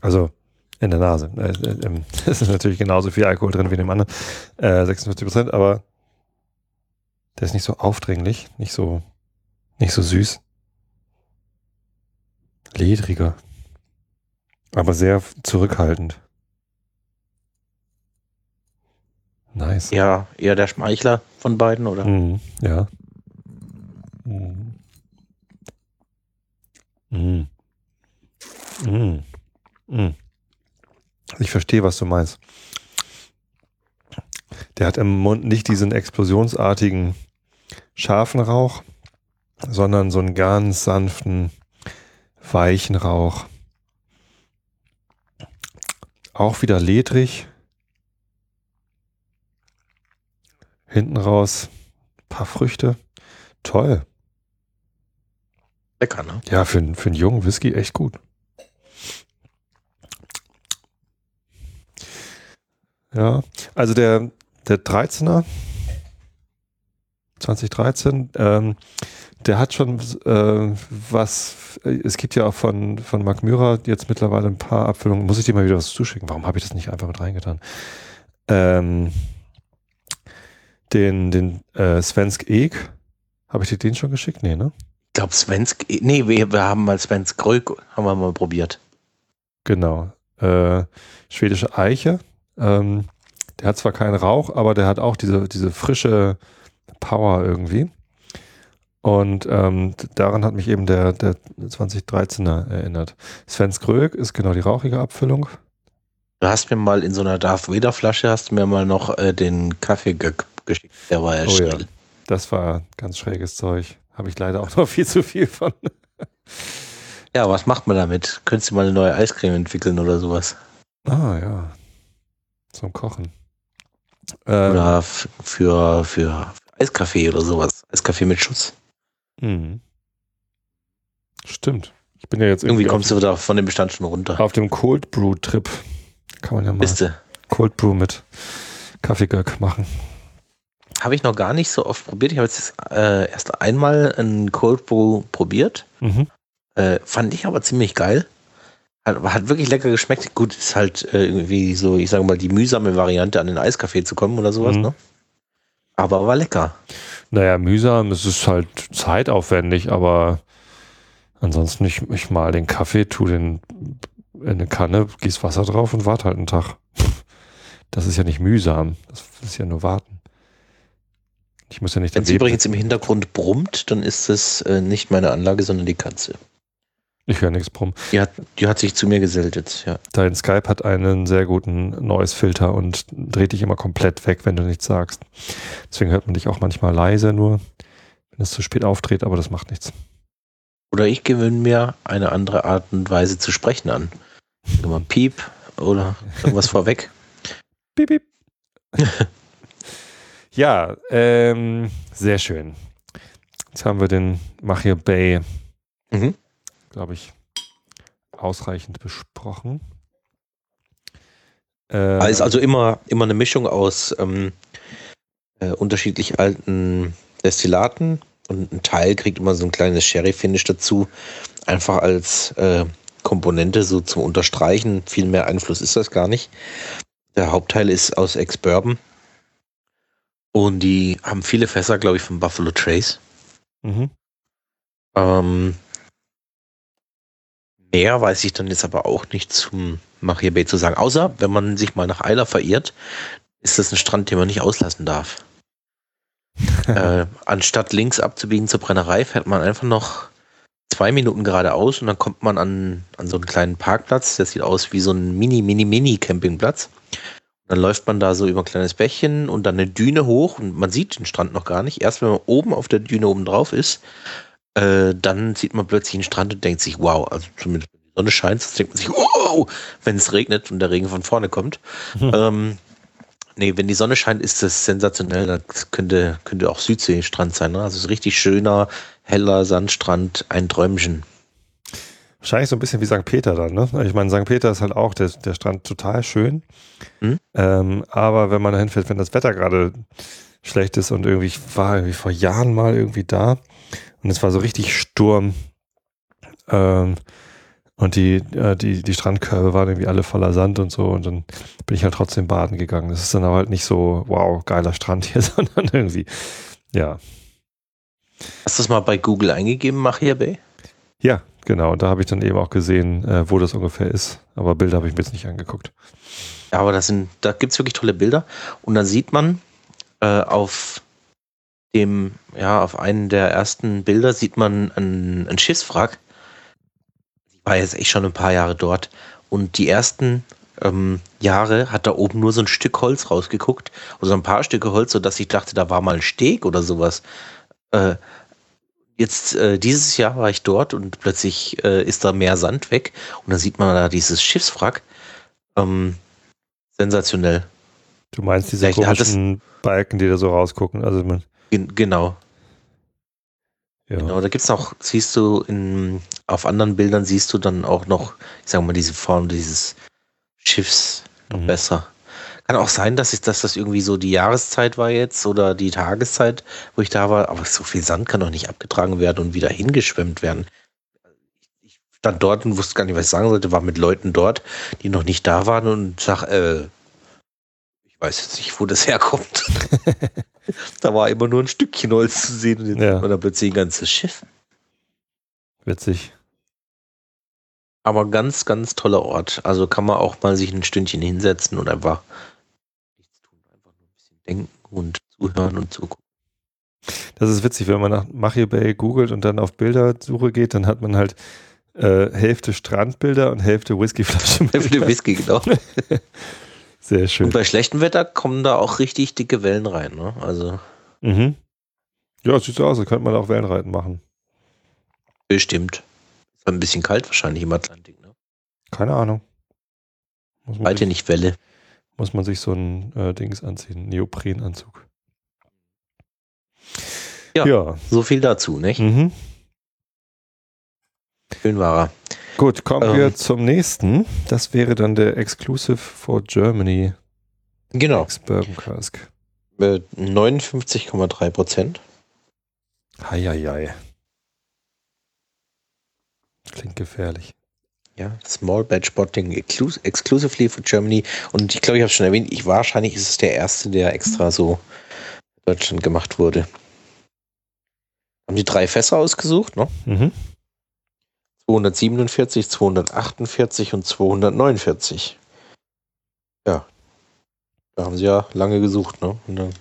Also in der Nase. Äh, äh, ähm, [LAUGHS] Es ist natürlich genauso viel Alkohol drin wie in dem anderen. Äh, 46 Prozent, aber der ist nicht so aufdringlich, nicht so, nicht so süß. Ledriger. Aber sehr zurückhaltend. Nice. Ja, eher der Schmeichler von beiden, oder? Mhm, ja. Mhm. Mhm. Mhm. Mhm. Ich verstehe, was du meinst. Der hat im Mund nicht diesen explosionsartigen scharfen Rauch, sondern so einen ganz sanften, weichen Rauch. Auch wieder ledrig. Hinten raus ein paar Früchte. Toll. Lecker, ne? Ja, für, einen- für einen jungen Whisky echt gut. Ja, also der, der 13er, 2013, ähm, der hat schon äh, was, es gibt ja auch von, von Mark Myra jetzt mittlerweile ein paar Abfüllungen, muss ich dir mal wieder was zuschicken, warum habe ich das nicht einfach mit reingetan? Ähm, den den äh, Svensk Egg, habe ich dir den schon geschickt? Nee, ne? Ich glaube, Svensk, nee, wir, wir haben mal Svensk Grög, haben wir mal probiert. Genau. Äh, schwedische Eiche. Ähm, der hat zwar keinen Rauch, aber der hat auch diese, diese frische Power irgendwie. Und ähm, daran hat mich eben der, der 2013er erinnert. Sven's Grög ist genau die rauchige Abfüllung. Du hast mir mal in so einer Darth Vader Flasche hast du mir mal noch äh, den Kaffee geschickt. Der war ja Oh ja. Das war ganz schräges Zeug. Habe ich leider auch noch viel zu viel von. [LAUGHS] Ja, was macht man damit? Könntest du mal eine neue Eiscreme entwickeln oder sowas? Ah ja. Zum Kochen. Ähm, Oder für, für Eiskaffee oder sowas. Eiskaffee mit Schuss. mhm. Stimmt. Ich bin ja jetzt Irgendwie irgendwie kommst du wieder von dem Bestand schon runter. auf dem Cold Brew Trip. Kann man ja mal Bist du? Cold Brew mit Kaffeegöck machen. Habe ich noch gar nicht so oft probiert. Ich habe jetzt äh, erst einmal einen Cold Brew probiert. Mhm. Äh, fand ich aber ziemlich geil. Hat, hat wirklich lecker geschmeckt. Gut, ist halt äh, irgendwie so, ich sage mal, die mühsame Variante, an den Eiskaffee zu kommen oder sowas, Mhm. ne? Aber war lecker. Naja, mühsam, es ist halt zeitaufwendig, aber ansonsten, ich, ich mal den Kaffee, tu den in eine Kanne, gieß Wasser drauf und warte halt einen Tag. [LAUGHS] Das ist ja nicht mühsam, das ist ja nur warten. Ich muss ja nicht Wenn es übrigens im Hintergrund brummt, dann ist es äh, nicht meine Anlage, sondern die Katze. Ich höre nichts brumm. Die hat, die hat sich zu mir geseltet, ja. Dein Skype hat einen sehr guten Noise-Filter und dreht dich immer komplett weg, wenn du nichts sagst. Deswegen hört man dich auch manchmal leise nur, wenn es zu spät auftritt, aber das macht nichts. Oder ich gewöhne mir eine andere Art und Weise zu sprechen an. Immer Piep oder irgendwas [LAUGHS] vorweg. Piep, piep. [LAUGHS] ja, ähm, sehr schön. Jetzt haben wir den Machir Bay, Mhm. glaube ich, ausreichend besprochen. Äh, ist also immer, immer eine Mischung aus ähm, äh, unterschiedlich alten Destillaten und ein Teil kriegt immer so ein kleines Sherry-Finish dazu. Einfach als äh, Komponente so zum Unterstreichen. Viel mehr Einfluss ist das gar nicht. Der Hauptteil ist aus Ex-Bourbon. Und die haben viele Fässer, glaube ich, von Buffalo Trace. mhm. Ähm, mehr weiß ich dann jetzt aber auch nicht zum Machir Bay zu sagen. Außer, wenn man sich mal nach Eiler verirrt, ist das ein Strand, den man nicht auslassen darf. [LAUGHS] äh, anstatt links abzubiegen zur Brennerei, fährt man einfach noch zwei Minuten geradeaus und dann kommt man an, an so einen kleinen Parkplatz. Der sieht aus wie so ein Mini, Mini, Mini-Campingplatz. Dann läuft man da so über ein kleines Bächchen und dann eine Düne hoch und man sieht den Strand noch gar nicht. Erst wenn man oben auf der Düne oben drauf ist, äh, dann sieht man plötzlich einen Strand und denkt sich, wow, also zumindest wenn die Sonne scheint, sonst denkt man sich, wow, wenn es regnet und der Regen von vorne kommt. Ähm, nee, wenn die Sonne scheint, ist das sensationell. Das könnte, könnte auch Südseestrand sein. Ne? Also so richtig schöner, heller Sandstrand, ein Träumchen. Wahrscheinlich so ein bisschen wie St. Peter dann, ne? Ich meine, St. Peter ist halt auch der, der Strand total schön. Mhm. Ähm, aber wenn man da hinfährt, wenn das Wetter gerade schlecht ist und irgendwie, ich war irgendwie vor Jahren mal irgendwie da und es war so richtig Sturm. Ähm, und die, äh, die, die Strandkörbe waren irgendwie alle voller Sand und so und dann bin ich halt trotzdem baden gegangen. Das ist dann aber halt nicht so, wow, geiler Strand hier, [LAUGHS] sondern irgendwie, ja. Hast du das mal bei Google eingegeben, Machia Bay? Ja, genau. Und da habe ich dann eben auch gesehen, äh, wo das ungefähr ist. Aber Bilder habe ich mir jetzt nicht angeguckt. Ja, aber das sind, da gibt es wirklich tolle Bilder. Und dann sieht man äh, auf dem, ja, auf einen der ersten Bilder sieht man ein, ein Schiffswrack. Ich war jetzt echt schon ein paar Jahre dort. Und die ersten ähm, Jahre hat da oben nur so ein Stück Holz rausgeguckt. Oder so ein paar Stücke Holz, sodass ich dachte, da war mal ein Steg oder sowas. Äh, jetzt, äh, dieses Jahr war ich dort und plötzlich äh, ist da mehr Sand weg. Und dann sieht man da dieses Schiffswrack. Ähm, sensationell. Du meinst diese Vielleicht komischen Balken, die da so rausgucken. Also man, Gen genau. ja. Genau, da gibt's noch, siehst du in, auf anderen Bildern siehst du dann auch noch, ich sag mal, diese Form dieses Schiffs noch Mhm. besser. Kann auch sein, dass, ich, dass das irgendwie so die Jahreszeit war jetzt oder die Tageszeit, wo ich da war, aber so viel Sand kann doch nicht abgetragen werden und wieder hingeschwemmt werden. Ich stand dort und wusste gar nicht, was ich sagen sollte, war mit Leuten dort, die noch nicht da waren und sag, äh, ich weiß jetzt nicht, wo das [LAUGHS] herkommt. [LAUGHS] da war immer nur ein Stückchen Holz zu sehen und Ja. sieht man da plötzlich ein ganzes Schiff. Witzig. Aber ganz, ganz toller Ort. Also kann man auch mal sich ein Stündchen hinsetzen und einfach nichts tun. Einfach nur ein bisschen denken und zuhören und zugucken. Das ist witzig, wenn man nach Machia Bay googelt und dann auf Bildersuche geht, dann hat man halt äh, Hälfte Strandbilder und Hälfte Whiskyflaschen. Für den Whisky, genau. [LAUGHS] Sehr Und schön. bei schlechtem Wetter kommen da auch richtig dicke Wellen rein. Ne? Also Mhm. Ja, sieht so aus, da könnte man auch Wellenreiten machen. bestimmt. Ist ein bisschen kalt wahrscheinlich im Atlantik. Ne? Keine Ahnung. Sich, nicht Welle. Muss man sich so ein äh, Dings anziehen, Neoprenanzug. Ja. ja. So viel dazu, nicht? Mhm. Schön war er. Gut, kommen Ähm. wir zum nächsten. Das wäre dann der Exclusive for Germany Genau. Ex-Bourbon Cask. Äh, 59,3 Prozent. Heieiei. Klingt gefährlich. Ja, Small Batch Botting exclus exclusively for Germany. Und ich glaube, ich habe es schon erwähnt, ich, wahrscheinlich ist es der erste, der extra so in Deutschland gemacht wurde. Haben die drei Fässer ausgesucht, ne? Mhm. 247, 248 und 249. Ja. Da haben sie ja lange gesucht, ne? Und dann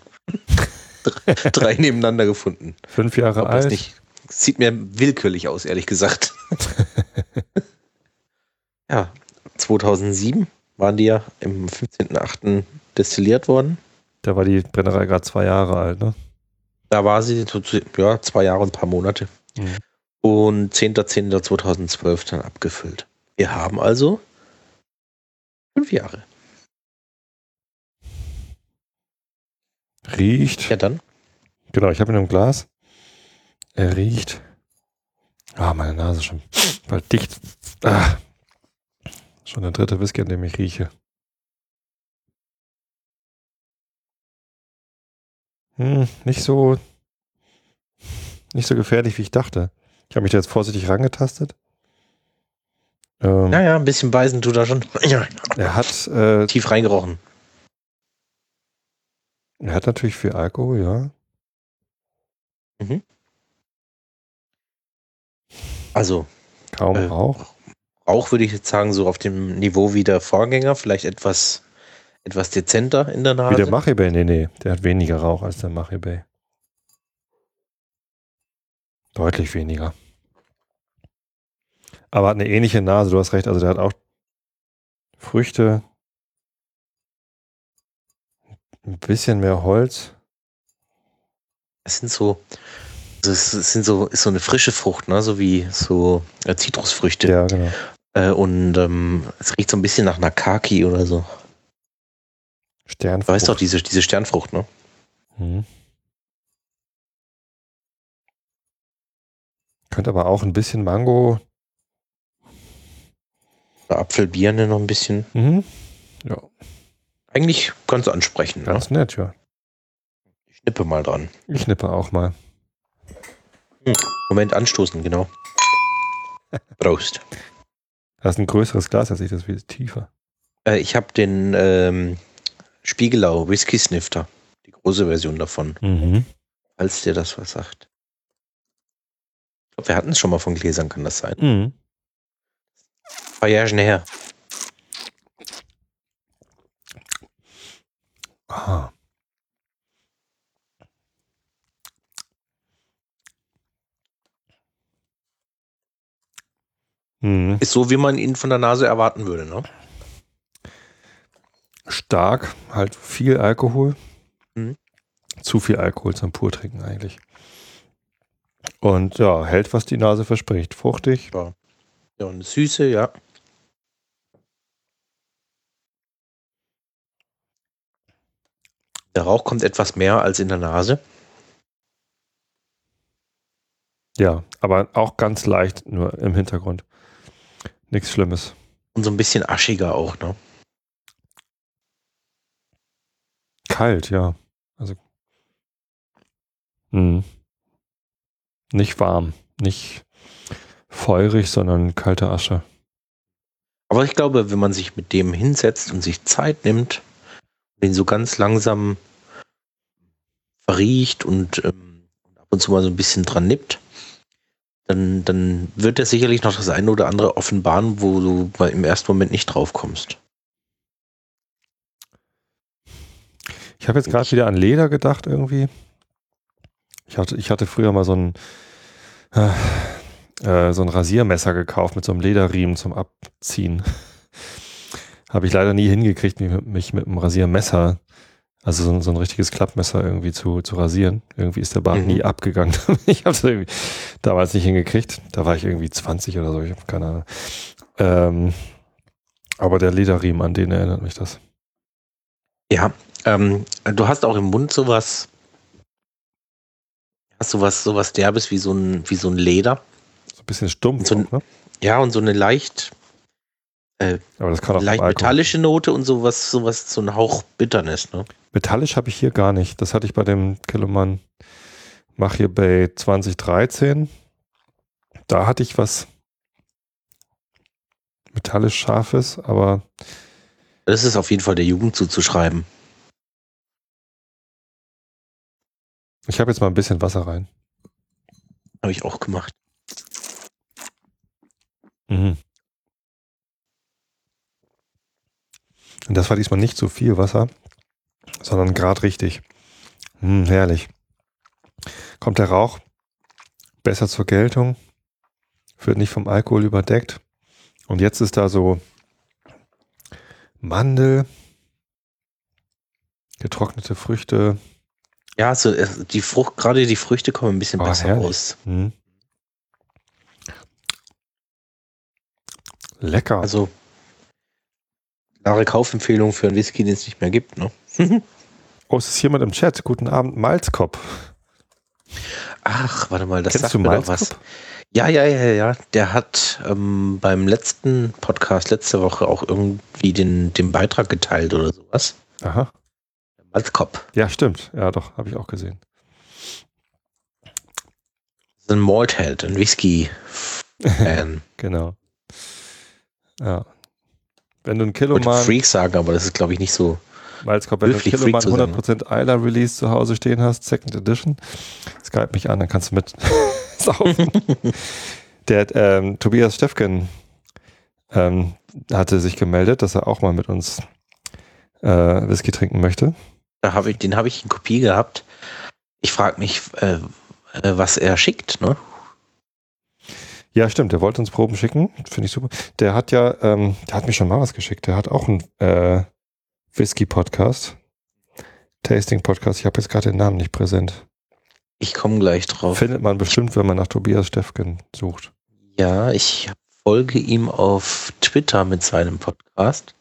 [LAUGHS] drei, nebeneinander gefunden. Fünf Jahre alt. nicht, sieht mir willkürlich aus, ehrlich gesagt. [LAUGHS] ja, 2007 waren die ja im 15.8. destilliert worden. Da war die Brennerei gerade zwei Jahre alt, ne? Da war sie ja, zwei Jahre und ein paar Monate. Mhm. Und 10.10.2012 dann abgefüllt. Wir haben also fünf Jahre. Riecht. Ja, dann. Genau, ich habe ihn im Glas. Er riecht. Ah, meine Nase ist schon bald dicht. Ah. Schon der dritte Whisky, an dem ich rieche. Hm, nicht so, nicht so gefährlich, wie ich dachte. Ich habe mich da jetzt vorsichtig rangetastet. Ähm, Naja, ein bisschen beißen tut er schon. [LAUGHS] Ja, Er hat, äh, tief reingerochen. er hat natürlich viel Alkohol, ja. Also, Kaum Äh, Rauch. Rauch würde ich jetzt sagen, so auf dem Niveau wie der Vorgänger, vielleicht etwas, etwas dezenter in der Nase. Wie der Machibay, nee, nee. Der hat weniger Rauch als der Machibay. Deutlich weniger. Aber hat eine ähnliche Nase, du hast recht. Also der hat auch Früchte, ein bisschen mehr Holz. Es sind so, also es sind so, ist so eine frische Frucht, ne? so wie so äh, Zitrusfrüchte. Ja, genau. Äh, und ähm, es riecht so ein bisschen nach einer Kaki oder so. Du Sternfrucht. weißt doch, diese, diese Sternfrucht, ne? Mhm. Könnte aber auch ein bisschen Mango. Oder Apfelbirne noch ein bisschen. Mhm. Ja, Eigentlich ganz ansprechend. Ne? ganz nett, ja. Ich schnippe mal dran. Ich nippe auch mal. Moment, anstoßen, genau. [LAUGHS] Prost. Das ist ein größeres Glas als ich, das viel tiefer. Äh, ich habe den ähm, Spiegelau Whisky Snifter. Die große Version davon. Mhm. Falls dir das was sagt. Ich glaube, wir hatten es schon mal von Gläsern, kann das sein? Mhm. Paar Jahre her. Ah. Mhm. Ist so, wie man ihn von der Nase erwarten würde, ne? Stark, halt viel Alkohol. Mhm. Zu viel Alkohol zum Purtrinken eigentlich. Und ja, hält, was die Nase verspricht. Fruchtig. Ja, und eine Süße, ja. Der Rauch kommt etwas mehr als in der Nase. Ja, aber auch ganz leicht, nur im Hintergrund. Nichts Schlimmes. Und so ein bisschen aschiger auch, ne? Kalt, ja. Also. Mhm. Nicht warm, nicht feurig, sondern kalte Asche. Aber ich glaube, wenn man sich mit dem hinsetzt und sich Zeit nimmt, den so ganz langsam verriecht und ähm, ab und zu mal so ein bisschen dran nippt, dann, dann wird er sicherlich noch das eine oder andere offenbaren, wo du im ersten Moment nicht drauf kommst. Ich habe jetzt gerade wieder an Leder gedacht irgendwie. Ich hatte, ich hatte früher mal so ein, äh, äh, so ein Rasiermesser gekauft mit so einem Lederriemen zum Abziehen. [LAUGHS] habe ich leider nie hingekriegt, mich, mich mit einem Rasiermesser, also so, ein- so ein richtiges Klappmesser irgendwie zu, zu rasieren. Irgendwie ist der Bart Mhm. nie abgegangen. [LAUGHS] ich habe es irgendwie damals nicht hingekriegt. Da war ich irgendwie 20 oder so, ich habe keine Ahnung. Ähm, aber der Lederriemen, an den erinnert mich das. Ja, ähm, du hast auch im Mund sowas, hast sowas, sowas derbes wie so ein, wie so ein Leder. So ein bisschen stumpf, So ein- auch, ne? Ja, und so eine leicht, aber das kann auch leicht metallische Note und sowas, sowas, so ein Hauch Bitternis, ne? Metallisch habe ich hier gar nicht. Das hatte ich bei dem Kiloman Machir Bay 2013. Da hatte ich was metallisch scharf ist, aber Das ist auf jeden Fall der Jugend zuzuschreiben. ich habe jetzt mal ein bisschen Wasser rein. Habe ich auch gemacht. Mhm. Und das war diesmal nicht so viel Wasser, sondern gerade richtig. Hm, herrlich. Kommt der Rauch besser zur Geltung, wird nicht vom Alkohol überdeckt. Und jetzt ist da so Mandel, getrocknete Früchte. Ja, also äh, die Frucht, gerade die Früchte kommen ein bisschen Oh, besser herrlich. raus. Hm. Lecker. Also klare Kaufempfehlung für einen Whisky, den es nicht mehr gibt. Ne? Oh, es ist jemand im Chat. Guten Abend, Malzkopf. Ach, warte mal, das Kennst sagt du mir doch was. Malzkopf? Ja, ja, ja, ja. Der hat ähm, beim letzten Podcast letzte Woche auch irgendwie den, den Beitrag geteilt oder sowas. Aha. Malzkopf. Ja, stimmt. Ja, doch, habe ich auch gesehen. Das ist ein Malthead, ein Whisky-Fan. [LAUGHS] Genau. Ja. Wenn du ein Ich wollte Kiloman, Freak sagen, aber das ist, glaube ich, nicht so. Ein Freak zu sein, 100% Eiler Release zu Hause stehen hast, Second Edition, Skype mich an, dann kannst du mit [LAUGHS] saufen. Der ähm, Tobias Steffken ähm, hatte sich gemeldet, dass er auch mal mit uns äh, Whisky trinken möchte. Da hab ich, den habe ich in Kopie gehabt. Ich frage mich, äh, äh, was er schickt. Ne? Ja, stimmt, der wollte uns Proben schicken, finde ich super. Der hat ja, ähm, der hat mir schon mal was geschickt. Der hat auch einen äh, Whisky-Podcast, Tasting-Podcast. Ich habe jetzt gerade den Namen nicht präsent. Ich komme gleich drauf. Findet man bestimmt, wenn man nach Tobias Steffken sucht. Ja, ich folge ihm auf Twitter mit seinem Podcast.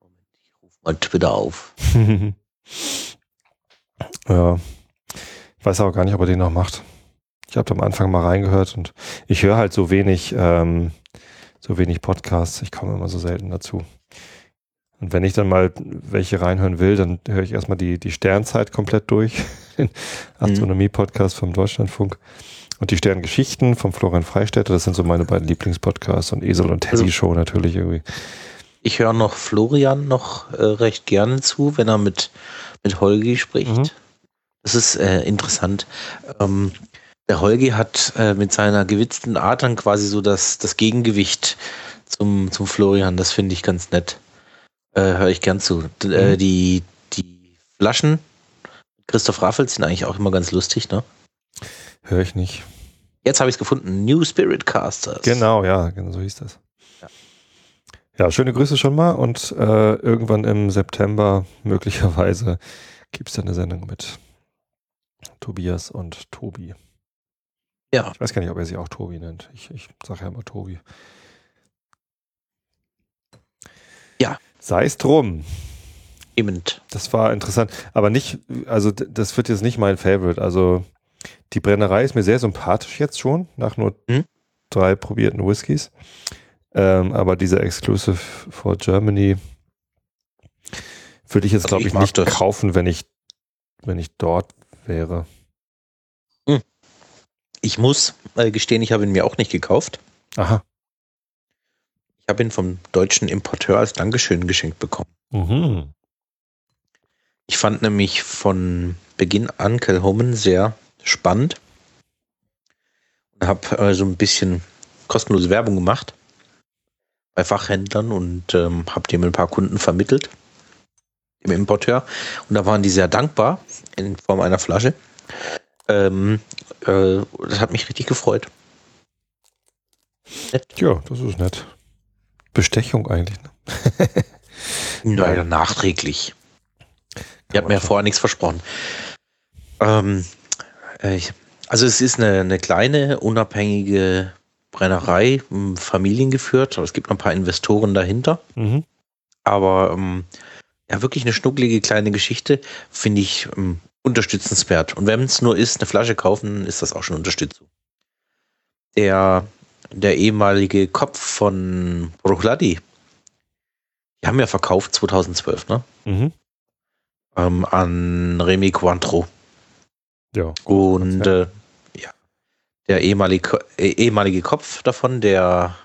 Moment, ich rufe mal Twitter auf. [LAUGHS] ja. Ich weiß auch gar nicht, ob er den noch macht. Ich habe am Anfang mal reingehört und ich höre halt so wenig, ähm, so wenig Podcasts. Ich komme immer so selten dazu. Und wenn ich dann mal welche reinhören will, dann höre ich erstmal die, die Sternzeit komplett durch. [LAUGHS] Den Astronomie-Podcast vom Deutschlandfunk. Und die Sterngeschichten vom Florian Freistetter. Das sind so meine beiden Lieblingspodcasts. Und Esel und Also- Show natürlich irgendwie. Ich höre noch Florian noch äh, recht gerne zu, wenn er mit, mit Holgi spricht. Mhm. Das ist äh, interessant. Ähm, der Holgi hat äh, mit seiner gewitzten Art dann quasi so das, das Gegengewicht zum, zum Florian. Das finde ich ganz nett. Äh, Höre ich gern zu. D äh, Mhm. die, die Flaschen, Christoph Raffels sind eigentlich auch immer ganz lustig, ne? Höre ich nicht. Jetzt habe ich es gefunden. New Spirit Casters. Genau, ja, genau so hieß das. Ja. Ja, schöne Grüße schon mal und äh, irgendwann im September [LAUGHS] möglicherweise gibt es dann eine Sendung mit Tobias und Tobi. Ja. Ich weiß gar nicht, ob er sie auch Tobi nennt. Ich, ich sage ja immer Tobi. Ja. Sei es drum. Eben. Das war interessant. Aber nicht, also das wird jetzt nicht mein Favorite. Also die Brennerei ist mir sehr sympathisch jetzt schon, nach nur Mhm. drei probierten Whiskys. Ähm, aber diese Exclusive for Germany würde ich jetzt, Also glaube ich ich, nicht das. kaufen, wenn ich, wenn ich dort wäre. Ich muss äh, gestehen, ich habe ihn mir auch nicht gekauft. Aha. Habe ihn vom deutschen Importeur als Dankeschön geschenkt bekommen. Mhm. Ich fand nämlich von Beginn an Kilhoman sehr spannend und habe äh, so ein bisschen kostenlose Werbung gemacht bei Fachhändlern und ähm, habe dem ein paar Kunden vermittelt, dem Importeur. Und da waren die sehr dankbar in Form einer Flasche. Ähm, äh, das hat mich richtig gefreut. Nett. Ja, das ist nett. Bestechung eigentlich. Ne? [LAUGHS] Naja, nachträglich. Ich habe mir ja vorher nichts versprochen. Ähm, äh, also es ist eine, eine kleine, unabhängige Brennerei, familiengeführt, es gibt noch ein paar Investoren dahinter. Mhm. Aber ähm, ja, wirklich eine schnucklige kleine Geschichte, finde ich ähm, unterstützenswert. Und wenn es nur ist, eine Flasche kaufen, ist das auch schon Unterstützung. Der, der ehemalige Kopf von Bruchladi, die haben ja verkauft 2012, ne? Mhm. ähm, an Remy Cointreau. Ja. Und äh, ja, der ehemalige, äh, ehemalige Kopf davon, der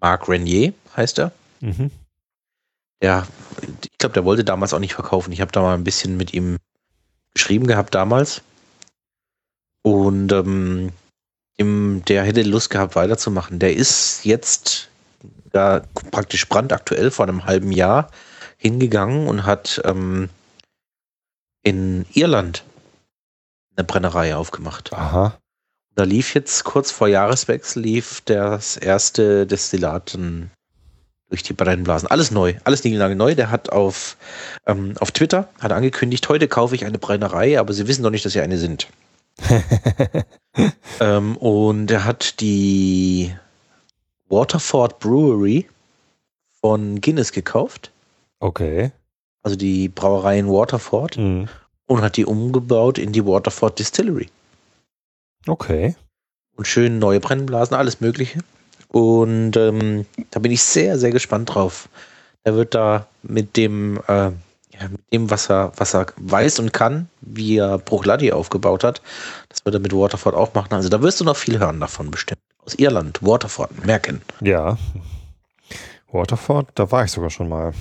Marc Renier heißt er. Mhm. Der, ich glaube, der wollte damals auch nicht verkaufen. Ich habe da mal ein bisschen mit ihm geschrieben gehabt damals. Und ähm, der hätte Lust gehabt, weiterzumachen. Der ist jetzt da praktisch brandaktuell vor einem halben Jahr hingegangen und hat ähm, in Irland eine Brennerei aufgemacht. Aha. Da lief jetzt kurz vor Jahreswechsel lief das erste Destillat durch die Brennblasen. Alles neu, alles lange neu. Der hat auf, ähm, auf Twitter hat angekündigt, heute kaufe ich eine Brennerei, aber sie wissen doch nicht, dass sie eine sind. [LAUGHS] ähm, und er hat die Waterford Brewery von Guinness gekauft. Okay. Also die Brauerei in Waterford. Mhm. Und hat die umgebaut in die Waterford Distillery. Okay. Und schön neue Brennblasen, alles Mögliche. Und ähm, da bin ich sehr, sehr gespannt drauf. Er wird da mit dem, äh, ja, mit dem, was er, was er weiß und kann, wie er Bruchladi aufgebaut hat, das wird er mit Waterford auch machen. Also da wirst du noch viel hören davon bestimmt. Aus Irland, Waterford, merken. Ja. Waterford, da war ich sogar schon mal.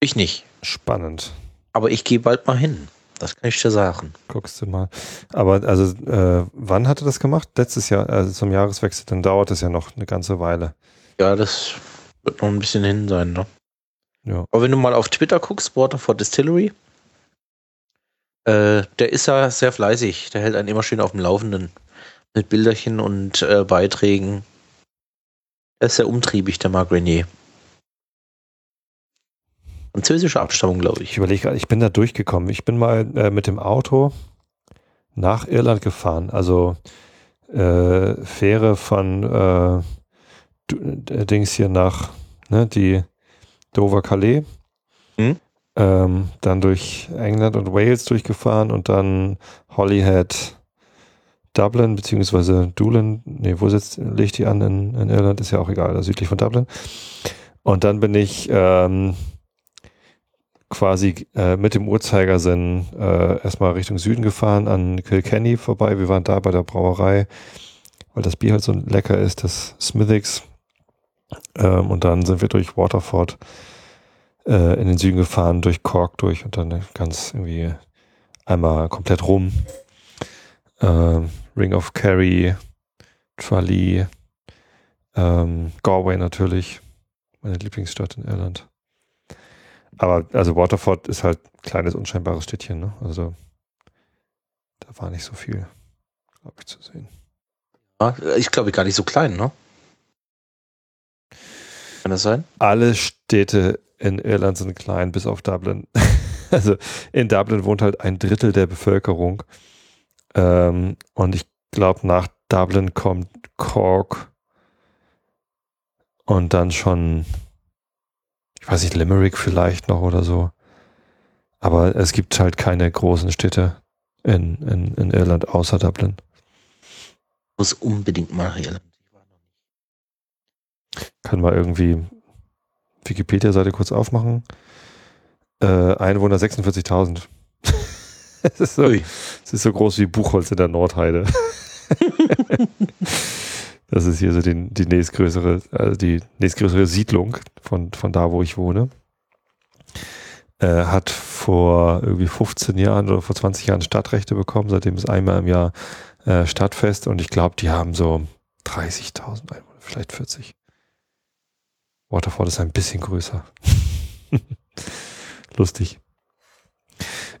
Ich nicht. Spannend. Aber ich gehe bald mal hin. Das kann ich dir sagen. Guckst du mal. Aber also, äh, wann hat er das gemacht? Letztes Jahr, also zum Jahreswechsel, dann dauert es ja noch eine ganze Weile. Ja, das wird noch ein bisschen hin sein, ne? Ja. Aber wenn du mal auf Twitter guckst, Waterford Distillery, äh, der ist ja sehr fleißig. Der hält einen immer schön auf dem Laufenden. Mit Bilderchen und äh, Beiträgen. Er ist sehr umtriebig, der Marc Renier. Französische Abstammung, glaube Ich ich. überlege gerade, ich bin da durchgekommen. Ich bin mal äh, mit dem Auto nach Irland gefahren. Also äh, Fähre von äh, Dings hier nach, ne, die Dover Calais. Hm? Ähm, dann durch England und Wales durchgefahren und dann Holyhead, Dublin, beziehungsweise Doolin, nee, wo sitzt, legt die an in, in Irland, ist ja auch egal, also südlich von Dublin. Und dann bin ich ähm, quasi äh, mit dem Uhrzeigersinn äh, erstmal Richtung Süden gefahren, an Kilkenny vorbei. Wir waren da bei der Brauerei, weil das Bier halt so lecker ist, das Smithix. Ähm, und dann sind wir durch Waterford äh, in den Süden gefahren, durch Cork durch und dann ganz irgendwie einmal komplett rum. Ähm, Ring of Kerry, Tralee, ähm, Galway natürlich, meine Lieblingsstadt in Irland. Aber also Waterford ist halt ein kleines, unscheinbares Städtchen, ne? Also da war nicht so viel, glaube ich, zu sehen. Ja, ich glaube, gar nicht so klein, ne? Kann das sein? Alle Städte in Irland sind klein, bis auf Dublin. [LAUGHS] also in Dublin wohnt halt ein Drittel der Bevölkerung. Ähm, und ich glaube, nach Dublin kommt Cork und dann schon, ich weiß nicht, Limerick vielleicht noch oder so. Aber es gibt halt keine großen Städte in, in, in Irland außer Dublin. Muss unbedingt mal Irland. Ich war noch nicht. Kann mal irgendwie Wikipedia-Seite kurz aufmachen. Äh, Einwohner 46.000. [LAUGHS] Es ist, so, ist so groß wie Buchholz in der Nordheide. [LAUGHS] das ist hier so die, die nächstgrößere, also die nächstgrößere Siedlung von, von da, wo ich wohne. Äh, hat vor irgendwie 15 Jahren oder vor 20 Jahren Stadtrechte bekommen, seitdem ist einmal im Jahr äh, Stadtfest und ich glaube, die haben so 30.000 Einwohner, vielleicht 40. Waterford ist ein bisschen größer. [LAUGHS] Lustig.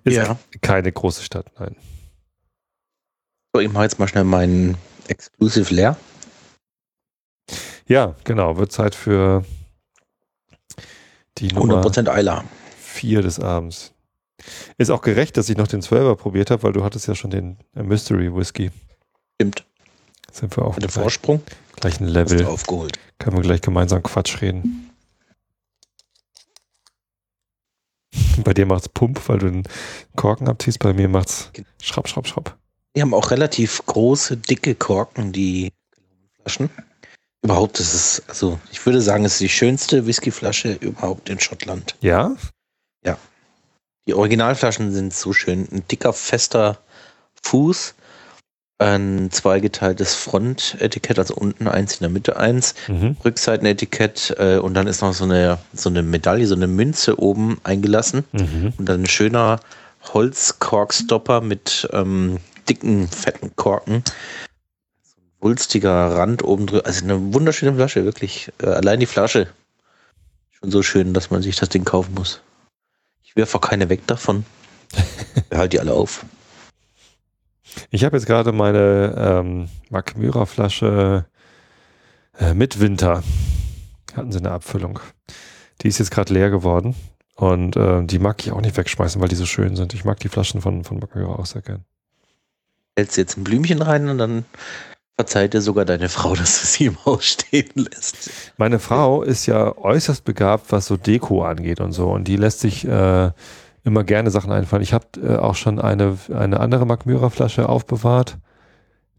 Ist Ja. keine große Stadt, nein. So, ich mache jetzt mal schnell meinen Exclusive leer. Ja, genau. Wird Zeit für die Nummer 100% Eiler. 4 des Abends. Ist auch gerecht, dass ich noch den 12er probiert habe, weil du hattest ja schon den äh, Mystery Whisky. Stimmt. Sind wir auf Mit dem Vorsprung gleichen Level. aufgeholt. Können wir gleich gemeinsam Quatsch reden. Bei dir macht's Pump, weil du den Korken abziehst. Bei mir macht's Schrapp, Schrapp, Schrapp. Die haben auch relativ große, dicke Korken, die Flaschen. Überhaupt ist es, also ich würde sagen, es ist die schönste Whiskyflasche überhaupt in Schottland. Ja? Die Originalflaschen sind so schön. Ein dicker, fester Fuß ein zweigeteiltes Frontetikett, also unten eins, in der Mitte eins, Mhm. Rückseitenetikett äh, und dann ist noch so eine, so eine Medaille, so eine Münze oben eingelassen Mhm. und dann ein schöner Holzkorkstopper mit ähm, dicken, fetten Korken. So ein wulstiger Rand oben drüber. Also eine wunderschöne Flasche, wirklich. Äh, allein die Flasche. Schon so schön, dass man sich das Ding kaufen muss. Ich werfe auch keine weg davon. [LAUGHS] Behalt die alle auf. Ich habe jetzt gerade meine ähm, Mac Myra Flasche äh, mit Winter. Hatten sie eine Abfüllung. Die ist jetzt gerade leer geworden. Und äh, die mag ich auch nicht wegschmeißen, weil die so schön sind. Ich mag die Flaschen von, von Myra auch sehr gern. Hältst jetzt ein Blümchen rein und dann verzeiht dir sogar deine Frau, dass du sie im Haus stehen lässt. Meine Frau ist ja äußerst begabt, was so Deko angeht und so. Und die lässt sich äh, immer gerne Sachen einfallen. Ich habe äh, auch schon eine, eine andere Mac Myra Flasche aufbewahrt,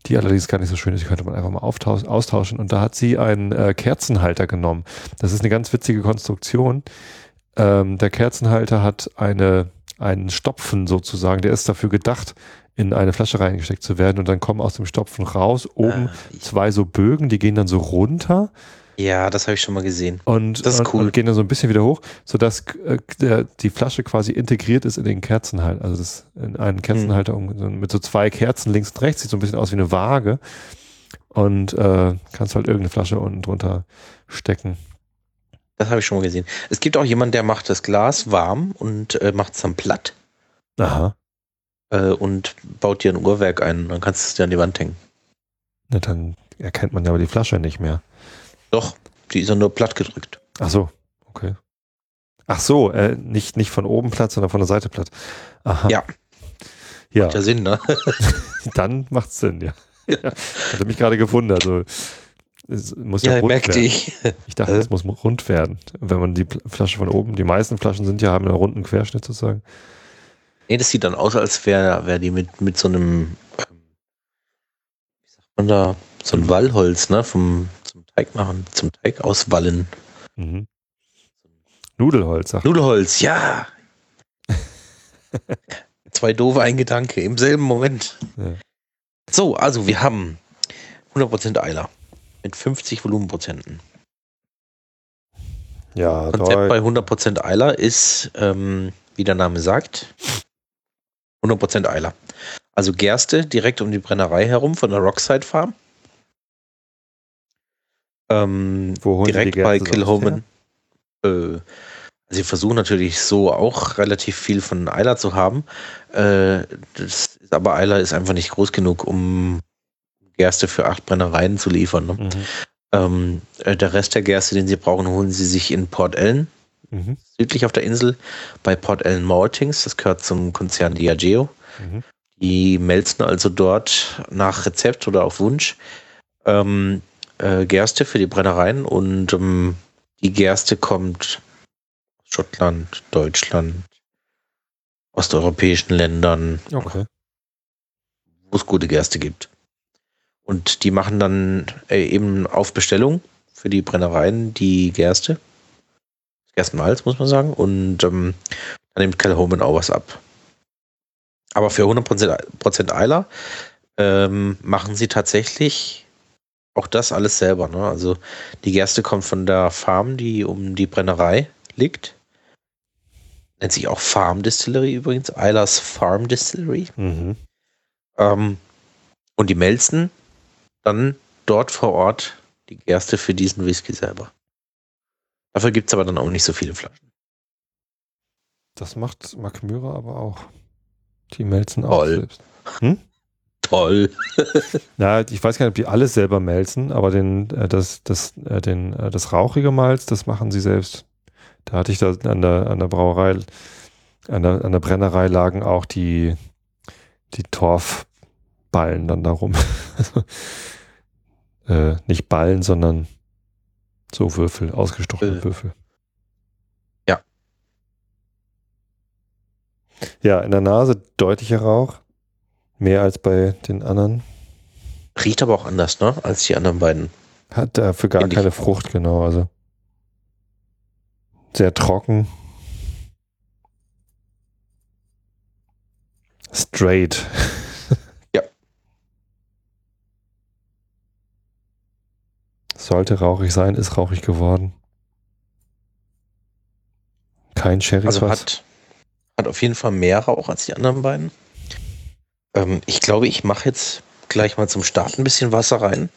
die allerdings gar nicht so schön ist. Die könnte man einfach mal austauschen. Und da hat sie einen äh, Kerzenhalter genommen. Das ist eine ganz witzige Konstruktion. Ähm, der Kerzenhalter hat eine, einen Stopfen sozusagen. Der ist dafür gedacht, in eine Flasche reingesteckt zu werden. Und dann kommen aus dem Stopfen raus oben Ah, zwei so Bögen, die gehen dann so runter ja, das habe ich schon mal gesehen. und, Das ist cool. und gehen dann so ein bisschen wieder hoch, sodass äh, der, die Flasche quasi integriert ist in den Kerzenhalter. Also das in einen Kerzenhalter so mit so zwei Kerzen links und rechts, sieht so ein bisschen aus wie eine Waage. Und äh, kannst halt irgendeine Flasche unten drunter stecken. Das habe ich schon mal gesehen. Es gibt auch jemanden, der macht das Glas warm und äh, macht es dann platt Aha. äh, und baut dir ein Uhrwerk ein. Dann kannst du es dir an die Wand hängen. Na, dann erkennt man ja aber die Flasche nicht mehr. Doch, die ist ja nur platt gedrückt. Ach so, okay. Ach so, äh, nicht, nicht von oben platt, sondern von der Seite platt. Aha. Ja. Ja, Macht ja Sinn, ne? [LAUGHS] dann macht's Sinn, ja. ja. Hatte mich gerade gewundert. Also, es muss ja, Ja, rund merkte werden. ich. Ich dachte, es muss rund werden. Wenn man die Flasche von oben, die meisten Flaschen sind ja, haben einen runden Querschnitt sozusagen. Nee, das sieht dann aus, als wäre wär die mit, mit so einem, ähm, wie sagt man da, so ein Wallholz, ne? Vom, zum Teig machen, zum Teig auswallen. Mhm. Nudelholz, sagt Nudelholz, ja! [LAUGHS] Zwei doofe, ein Gedanke im selben Moment. Ja. So, also wir haben 100% Eiler mit 50 Volumenprozenten. Ja, Konzept bei 100% Eiler ist, ähm, wie der Name sagt, 100% Eiler. Also Gerste direkt um die Brennerei herum von der Rockside Farm. Ähm, wo holen die direkt bei Kilhoman. Äh, also sie versuchen natürlich so auch relativ viel von Eiler zu haben. Äh, das aber Eiler ist einfach nicht groß genug, um Gerste für acht Brennereien zu liefern. Ne? Mhm. Ähm, äh, der Rest der Gerste, den sie brauchen, holen sie sich in Port Ellen, Mhm. südlich auf der Insel, bei Port Ellen Maltings. Das gehört zum Konzern Diageo. Mhm. Die melzen also dort nach Rezept oder auf Wunsch ähm, äh, Gerste für die Brennereien und ähm, die Gerste kommt aus Schottland, Deutschland, osteuropäischen Ländern, Okay. wo es gute Gerste gibt. Und die machen dann äh, eben auf Bestellung für die Brennereien die Gerste. Gerstenmalz, muss man sagen. Und ähm, dann nimmt Calhoun auch was ab. Aber für 100 Prozent Eiler ähm, machen sie tatsächlich auch das alles selber. Ne? Also die Gerste kommt von der Farm, die um die Brennerei liegt. Nennt sich auch Farm Distillery übrigens. Eilers Farm Distillery. Mhm. Ähm, und die melzen dann dort vor Ort die Gerste für diesen Whisky selber. Dafür gibt es aber dann auch nicht so viele Flaschen. Das macht Makmyra aber auch. Die melzen auch Toll. selbst. Toll. [LAUGHS] Na, ich weiß gar nicht, ob die alles selber melzen, aber den, äh, das, das, äh, den, äh, das rauchige Malz, das machen sie selbst. Da hatte ich da an der, an der Brauerei, an der, an der Brennerei lagen auch die, die Torfballen dann darum. [LAUGHS] Äh, nicht Ballen, sondern so Würfel, ausgestochene Äh. Würfel. Ja. Ja, in der Nase deutlicher Rauch. Mehr als bei den anderen. Riecht aber auch anders, ne? Als die anderen beiden. Hat dafür gar keine Frucht, genau. Also sehr trocken. Straight. [LAUGHS] ja. Sollte rauchig sein, ist rauchig geworden. Kein Sherry. Also was. hat, hat auf jeden Fall mehr Rauch als die anderen beiden. Ähm, ich glaube, ich mache jetzt gleich mal zum Start ein bisschen Wasser rein,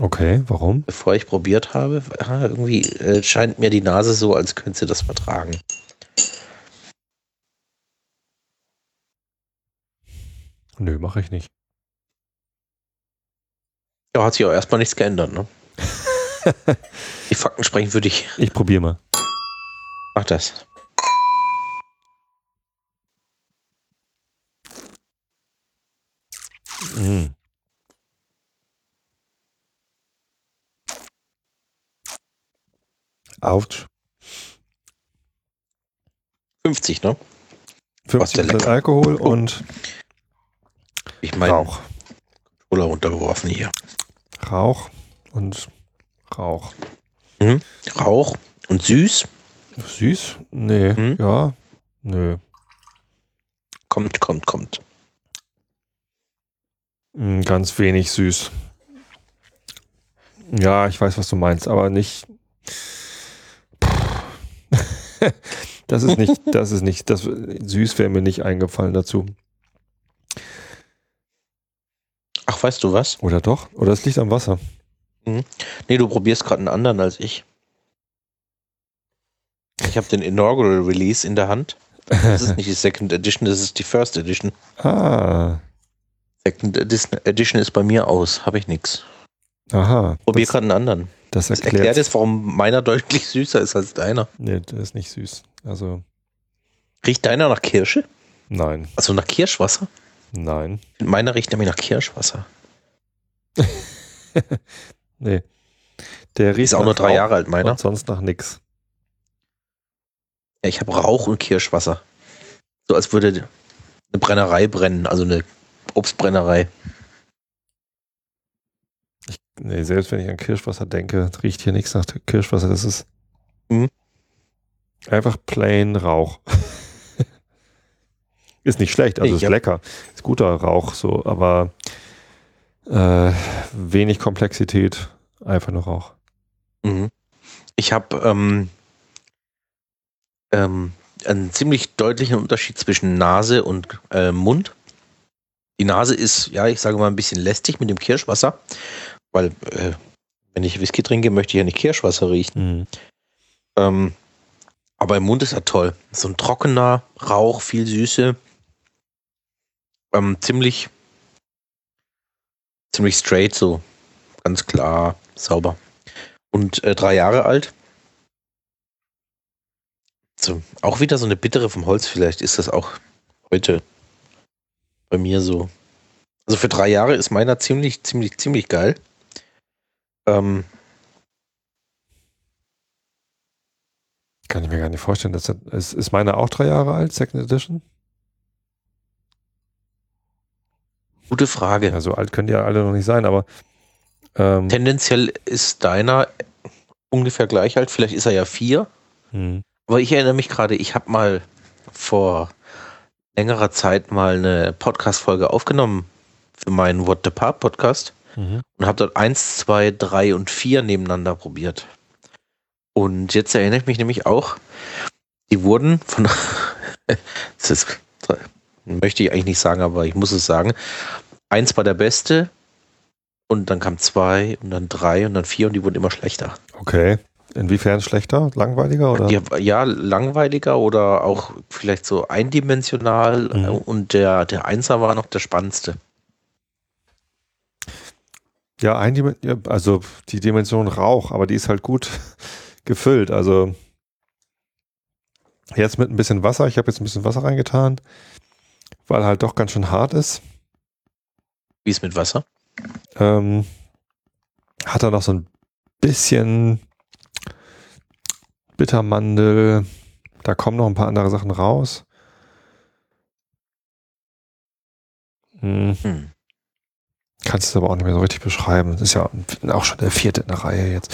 Okay, warum? bevor ich probiert habe. Ah, irgendwie äh, scheint mir die Nase so, als könnte sie das vertragen. Nö, mache ich nicht. Ja, hat sich auch erstmal nichts geändert, ne? [LAUGHS] die Fakten sprechen für dich. Ich probiere mal. Mach das. Mm. Autsch. 50, ne? 50 lecker. Alkohol und Ich meine, Rauch. Cola runtergeworfen hier. Rauch und Rauch. Mhm. Rauch und süß. Süß? Nee. Hm? Ja. Nö. Kommt, kommt, kommt. Mm, Ganz wenig süß. Ja, ich weiß, was du meinst, aber nicht. [LAUGHS] das ist nicht, das ist nicht, das süß wäre mir nicht eingefallen dazu. Ach, weißt du was? Oder doch? Oder es liegt am Wasser. Nee, du probierst gerade einen anderen als ich. Ich habe den Inaugural Release in der Hand. Das ist nicht die Second Edition, das ist die First Edition. [LAUGHS] ah, Second Edition ist bei mir aus, habe ich nix. aha. Probier gerade einen anderen. das Das erklärt. erklärt jetzt, warum meiner [LAUGHS] deutlich süßer ist als deiner. Nee, der ist nicht süß. Also, Riecht deiner nach Kirsche? nein, Also nach Kirschwasser? nein. Meiner riecht nämlich nach Kirschwasser. [LAUGHS] Nee. Der riecht Ist auch nur drei Rauch Jahre alt, meiner. Und sonst nach nix. Ja, ich habe Rauch und Kirschwasser. So als würde eine Brennerei brennen, also eine Obstbrennerei. Nee, selbst wenn ich an Kirschwasser denke, riecht hier nichts nach Kirschwasser. Das ist Mhm. einfach plain Rauch. [LAUGHS] ist nicht schlecht, also ist ich hab- lecker. Ist guter Rauch, so, aber äh, wenig Komplexität, einfach nur Rauch. Mhm. Ich habe ähm, ähm, einen ziemlich deutlichen Unterschied zwischen Nase und äh, Mund. Die Nase ist, ja, ich sage mal, ein bisschen lästig mit dem Kirschwasser, weil äh, wenn ich Whisky trinke, möchte ich ja nicht Kirschwasser riechen. Mhm. Ähm, aber im Mund ist er toll. So ein trockener Rauch, viel Süße. Ähm, ziemlich, ziemlich straight, so ganz klar, sauber. Und äh, drei Jahre alt. So, auch wieder so eine bittere vom Holz, vielleicht ist das auch heute bei mir so. Also für drei Jahre ist meiner ziemlich, ziemlich, ziemlich geil. Ähm, Kann ich mir gar nicht vorstellen. Dass das, ist, ist meine auch drei Jahre alt, Second Edition? gute Frage. Ja, so alt können die ja alle noch nicht sein, aber ähm, Tendenziell ist deiner ungefähr gleich alt. Vielleicht ist er ja vier. hm. Aber ich erinnere mich gerade, ich habe mal vor längerer Zeit mal eine Podcast-Folge aufgenommen für meinen What the Pub Podcast Mhm. und habe dort eins, zwei, drei und vier nebeneinander probiert. Und jetzt erinnere ich mich nämlich auch, die wurden von, [LAUGHS] das ist, möchte ich eigentlich nicht sagen, aber ich muss es sagen, eins war der beste und dann kam zwei und dann drei und dann vier und die wurden immer schlechter. Okay. Inwiefern schlechter? Langweiliger? Oder? Ja, ja, langweiliger oder auch vielleicht so eindimensional Mhm. und der, der Einser war noch der spannendste. Ja, also die Dimension Rauch, aber die ist halt gut [LAUGHS] gefüllt. Also jetzt mit ein bisschen Wasser, ich habe jetzt ein bisschen Wasser reingetan, weil halt doch ganz schön hart ist. Wie ist mit Wasser? Ähm, hat er noch so ein bisschen Bittermandel. Da kommen noch ein paar andere Sachen raus. Hm, Hm. kannst es aber auch nicht mehr so richtig beschreiben. Das ist ja auch schon der vierte in der Reihe jetzt.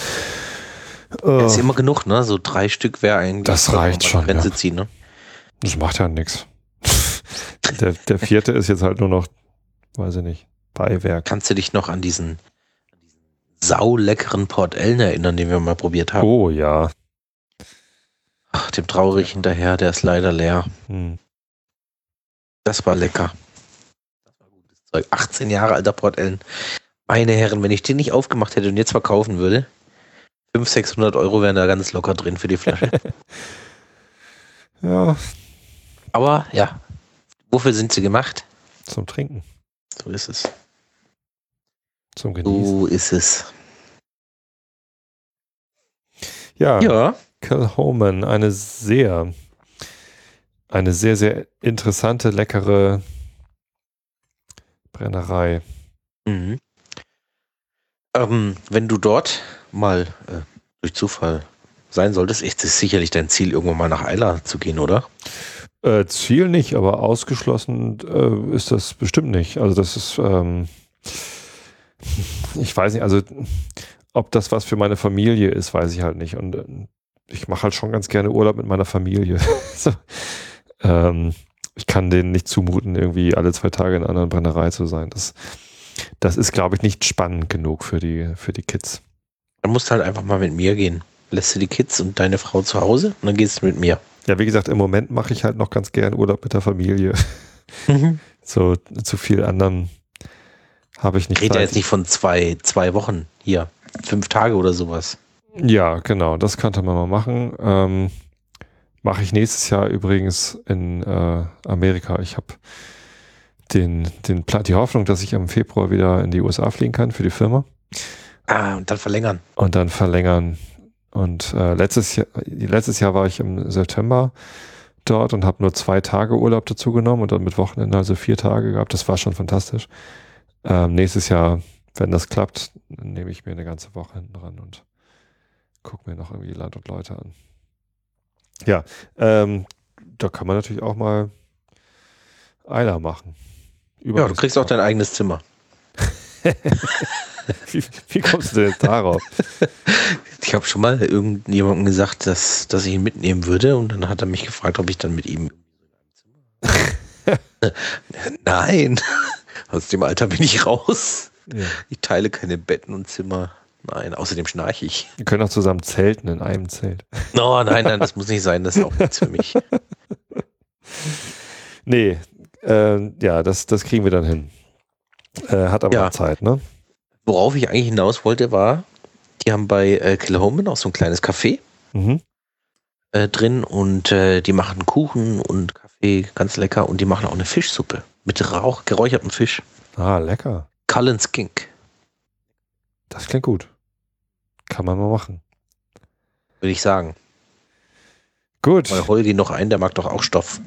Ja, Äh, ist immer genug, ne? So drei Stück wäre eigentlich. Das reicht schon, Grenze ja. ziehen, ne? das macht ja nichts. [LAUGHS] Der, der vierte ist jetzt halt nur noch, weiß ich nicht, Beiwerk. Kannst du dich noch an diesen, an diesen sauleckeren Port Ellen erinnern, den wir mal probiert haben. Oh ja. Ach, dem traurig hinterher, der ist leider leer. Hm. Das war lecker. Das war gutes Zeug. 18 Jahre alter Port Ellen. Meine Herren, wenn ich den nicht aufgemacht hätte und jetzt verkaufen würde, 500, 600 Euro wären da ganz locker drin für die Flasche. [LAUGHS] Ja, Aber ja, wofür sind sie gemacht? zum Trinken, So ist es. zum Genießen. So ist es. Ja, Ja, Kilhoman, eine sehr, eine sehr, sehr interessante, leckere Brennerei. Mhm. Ähm, wenn du dort mal äh, durch Zufall sein solltest, ist es sicherlich dein Ziel, irgendwann mal nach Eila zu gehen, oder? Äh, Ziel nicht, aber ausgeschlossen äh, ist das bestimmt nicht. Also das ist, ähm, ich weiß nicht, also ob das was für meine Familie ist, weiß ich halt nicht. Und äh, ich mache halt schon ganz gerne Urlaub mit meiner Familie. [LAUGHS] so, ähm, ich kann denen nicht zumuten, irgendwie alle zwei Tage in einer anderen Brennerei zu sein. Das, das ist, glaube ich, nicht spannend genug für die, für die Kids. Dann musst du halt einfach mal mit mir gehen. Lässt du die Kids und deine Frau zu Hause und dann gehst du mit mir. Ja, wie gesagt, im Moment mache ich halt noch ganz gern Urlaub mit der Familie. [LAUGHS] So zu viel anderen habe ich nicht Ich rede ja Zeit. jetzt nicht von zwei, zwei Wochen hier. Fünf Tage oder sowas. Ja, genau, das könnte man mal machen. Ähm, Mache ich nächstes Jahr übrigens in äh, Amerika. Ich habe den, den Pla- die Hoffnung, dass ich im Februar wieder in die USA fliegen kann für die Firma Ah, und dann verlängern. und dann verlängern. Und äh, letztes, Jahr, letztes Jahr war ich im September dort und habe nur zwei Tage Urlaub dazu genommen und dann mit Wochenende also vier Tage gehabt. Das war schon fantastisch. Ähm, nächstes Jahr, wenn das klappt, dann nehme ich mir eine ganze Woche hinten dran und gucke mir noch irgendwie Land und Leute an. Ja, ähm, da kann man natürlich auch mal Eiler machen. Ja, du kriegst auch dein eigenes Zimmer. [LAUGHS] wie, wie kommst du denn jetzt darauf? Ich habe schon mal irgendjemandem gesagt, dass, dass ich ihn mitnehmen würde und dann hat er mich gefragt, ob ich dann mit ihm. [LAUGHS] Nein, [LAUGHS] aus dem Alter bin ich raus. Ja. Ich teile keine Betten und Zimmer. Nein, außerdem schnarche ich. Wir können auch zusammen zelten in einem Zelt. No, nein, nein, das muss nicht sein, das ist auch nichts für mich. [LAUGHS] Nee, äh, ja, das, das kriegen wir dann hin. Äh, hat aber Ja. Zeit, ne? Worauf ich eigentlich hinaus wollte, war, die haben bei äh, Kilohomen auch so ein kleines Café Mhm. äh, drin und äh, die machen Kuchen und Kaffee ganz lecker und die machen auch eine Fischsuppe mit Rauch, geräuchertem Fisch. Ah, lecker. Cullen Skink, Das klingt gut. Kann man mal machen. würde ich sagen. Gut. Weil Holgi noch ein, der mag doch auch Stoff.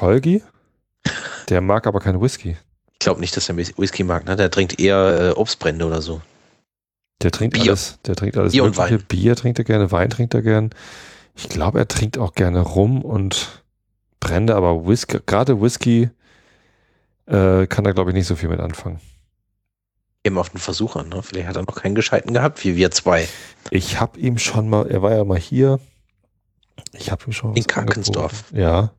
Holgi? Der mag aber keinen Whisky. Ich glaube nicht, dass er Whisky mag, ne? Der trinkt eher äh, Obstbrände oder so. Der trinkt Bier. alles. Der trinkt alles Bier und. Wein. Bier trinkt er gerne, Wein trinkt er gern. Ich glaube, er trinkt auch gerne Rum und Brände, aber Whisky, gerade Whisky äh, kann er, glaube ich, nicht so viel mit anfangen. Eben auf den Versuch an, ne? Vielleicht hat er noch keinen Gescheiten gehabt, wie wir zwei. Ich habe ihm schon mal, er war ja mal hier. Ich habe ihm schon In was Kankensdorf. angeboten. Ja.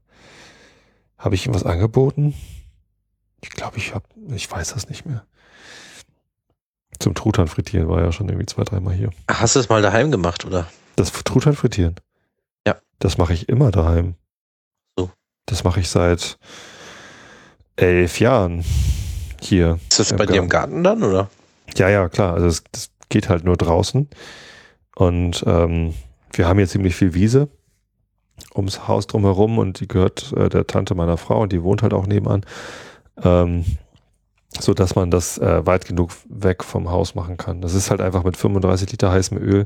Habe ich ihm was angeboten? Ich glaube, ich habe, ich weiß das nicht mehr. Zum Truthahn frittieren war er schon irgendwie zwei, dreimal hier. Hast du es mal daheim gemacht, oder? Das Truthahn frittieren? Ja. Das mache ich immer daheim. So. Das mache ich seit elf Jahren hier. Ist das bei dir im Garten dann, oder? Ja, ja, klar. Also es, das geht halt nur draußen. Und ähm, wir haben hier ziemlich viel Wiese ums Haus drumherum und die gehört äh, der Tante meiner Frau und die wohnt halt auch nebenan. Ähm, so dass man das äh, weit genug weg vom Haus machen kann. Das ist halt einfach mit 35 Liter heißem Öl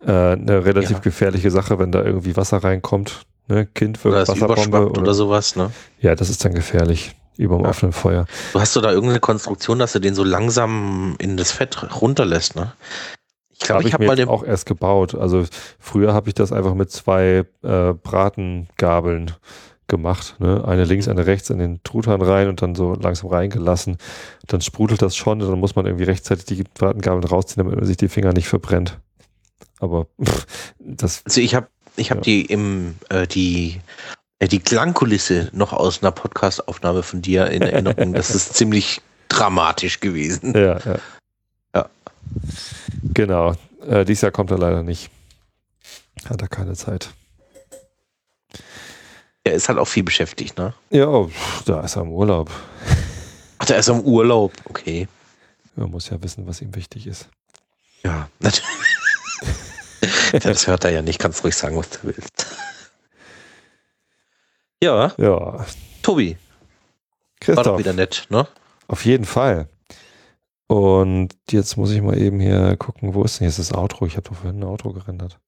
äh, eine relativ Ja. gefährliche Sache, wenn da irgendwie Wasser reinkommt. Ne? Kind Oder wird es überschwappt oder, sowas, ne? Ja, das ist dann gefährlich über dem Ja. offenen Feuer. Du hast du da irgendeine Konstruktion, dass du den so langsam in das Fett runterlässt, ne? Ich glaube, Habe ich habe mal jetzt den. auch erst gebaut. Also früher habe ich das einfach mit zwei äh, Bratengabeln gemacht. Ne? Eine links, eine rechts in den Truthahn rein und dann so langsam reingelassen. Dann sprudelt das schon und dann muss man irgendwie rechtzeitig die Bratengabeln rausziehen, damit man sich die Finger nicht verbrennt. Aber pff, das, Also ich habe ich hab Ja. die im äh, die die Klangkulisse noch aus einer Podcast-Aufnahme von dir in Erinnerung. das ist [LAUGHS] ziemlich dramatisch gewesen. ja, ja. Ja. Genau. Äh, dieses Jahr kommt er leider nicht. Hat er keine Zeit. Er ist halt auch viel beschäftigt, ne? Ja, da ist er im Urlaub. [LAUGHS] Ach, der ist im Urlaub. Okay. Man muss ja wissen, was ihm wichtig ist. Ja, [LAUGHS] das hört er ja nicht. Kannst ruhig sagen, was du willst. Ja. Ja. Tobi. Christoph. War doch wieder nett, ne? Auf jeden Fall. Und jetzt muss ich mal eben hier gucken, wo ist denn jetzt das Outro? Ich habe doch vorhin ein Outro gerendert.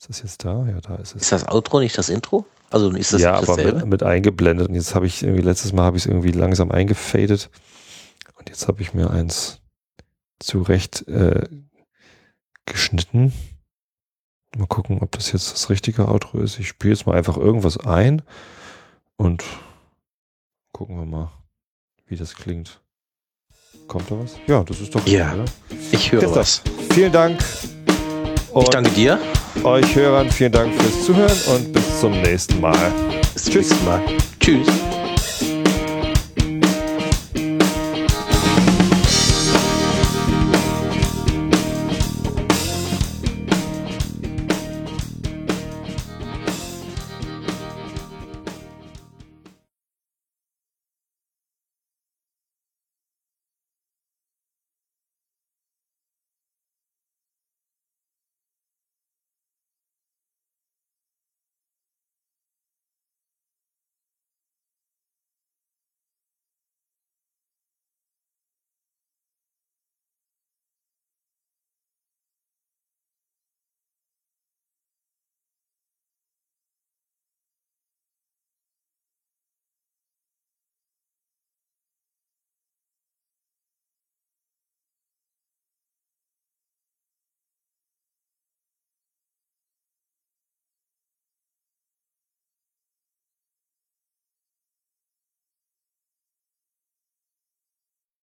Ist das jetzt da? Ja, da ist es. Ist das Outro nicht das Intro? Also ist das ja, aber mit, mit, eingeblendet. Und jetzt habe ich irgendwie, letztes Mal habe ich es irgendwie langsam eingefadet. Und jetzt habe ich mir eins zurecht äh, geschnitten. Mal gucken, ob das jetzt das richtige Outro ist. Ich spiele jetzt mal einfach irgendwas ein und gucken wir mal, wie das klingt. Kommt da was? Ja, das ist doch. Ja, oder? ich höre was. Vielen Dank. Und ich danke dir. Euch Hörern vielen Dank fürs Zuhören und bis zum nächsten Mal. Bis zum Tschüss. nächsten Mal. Tschüss.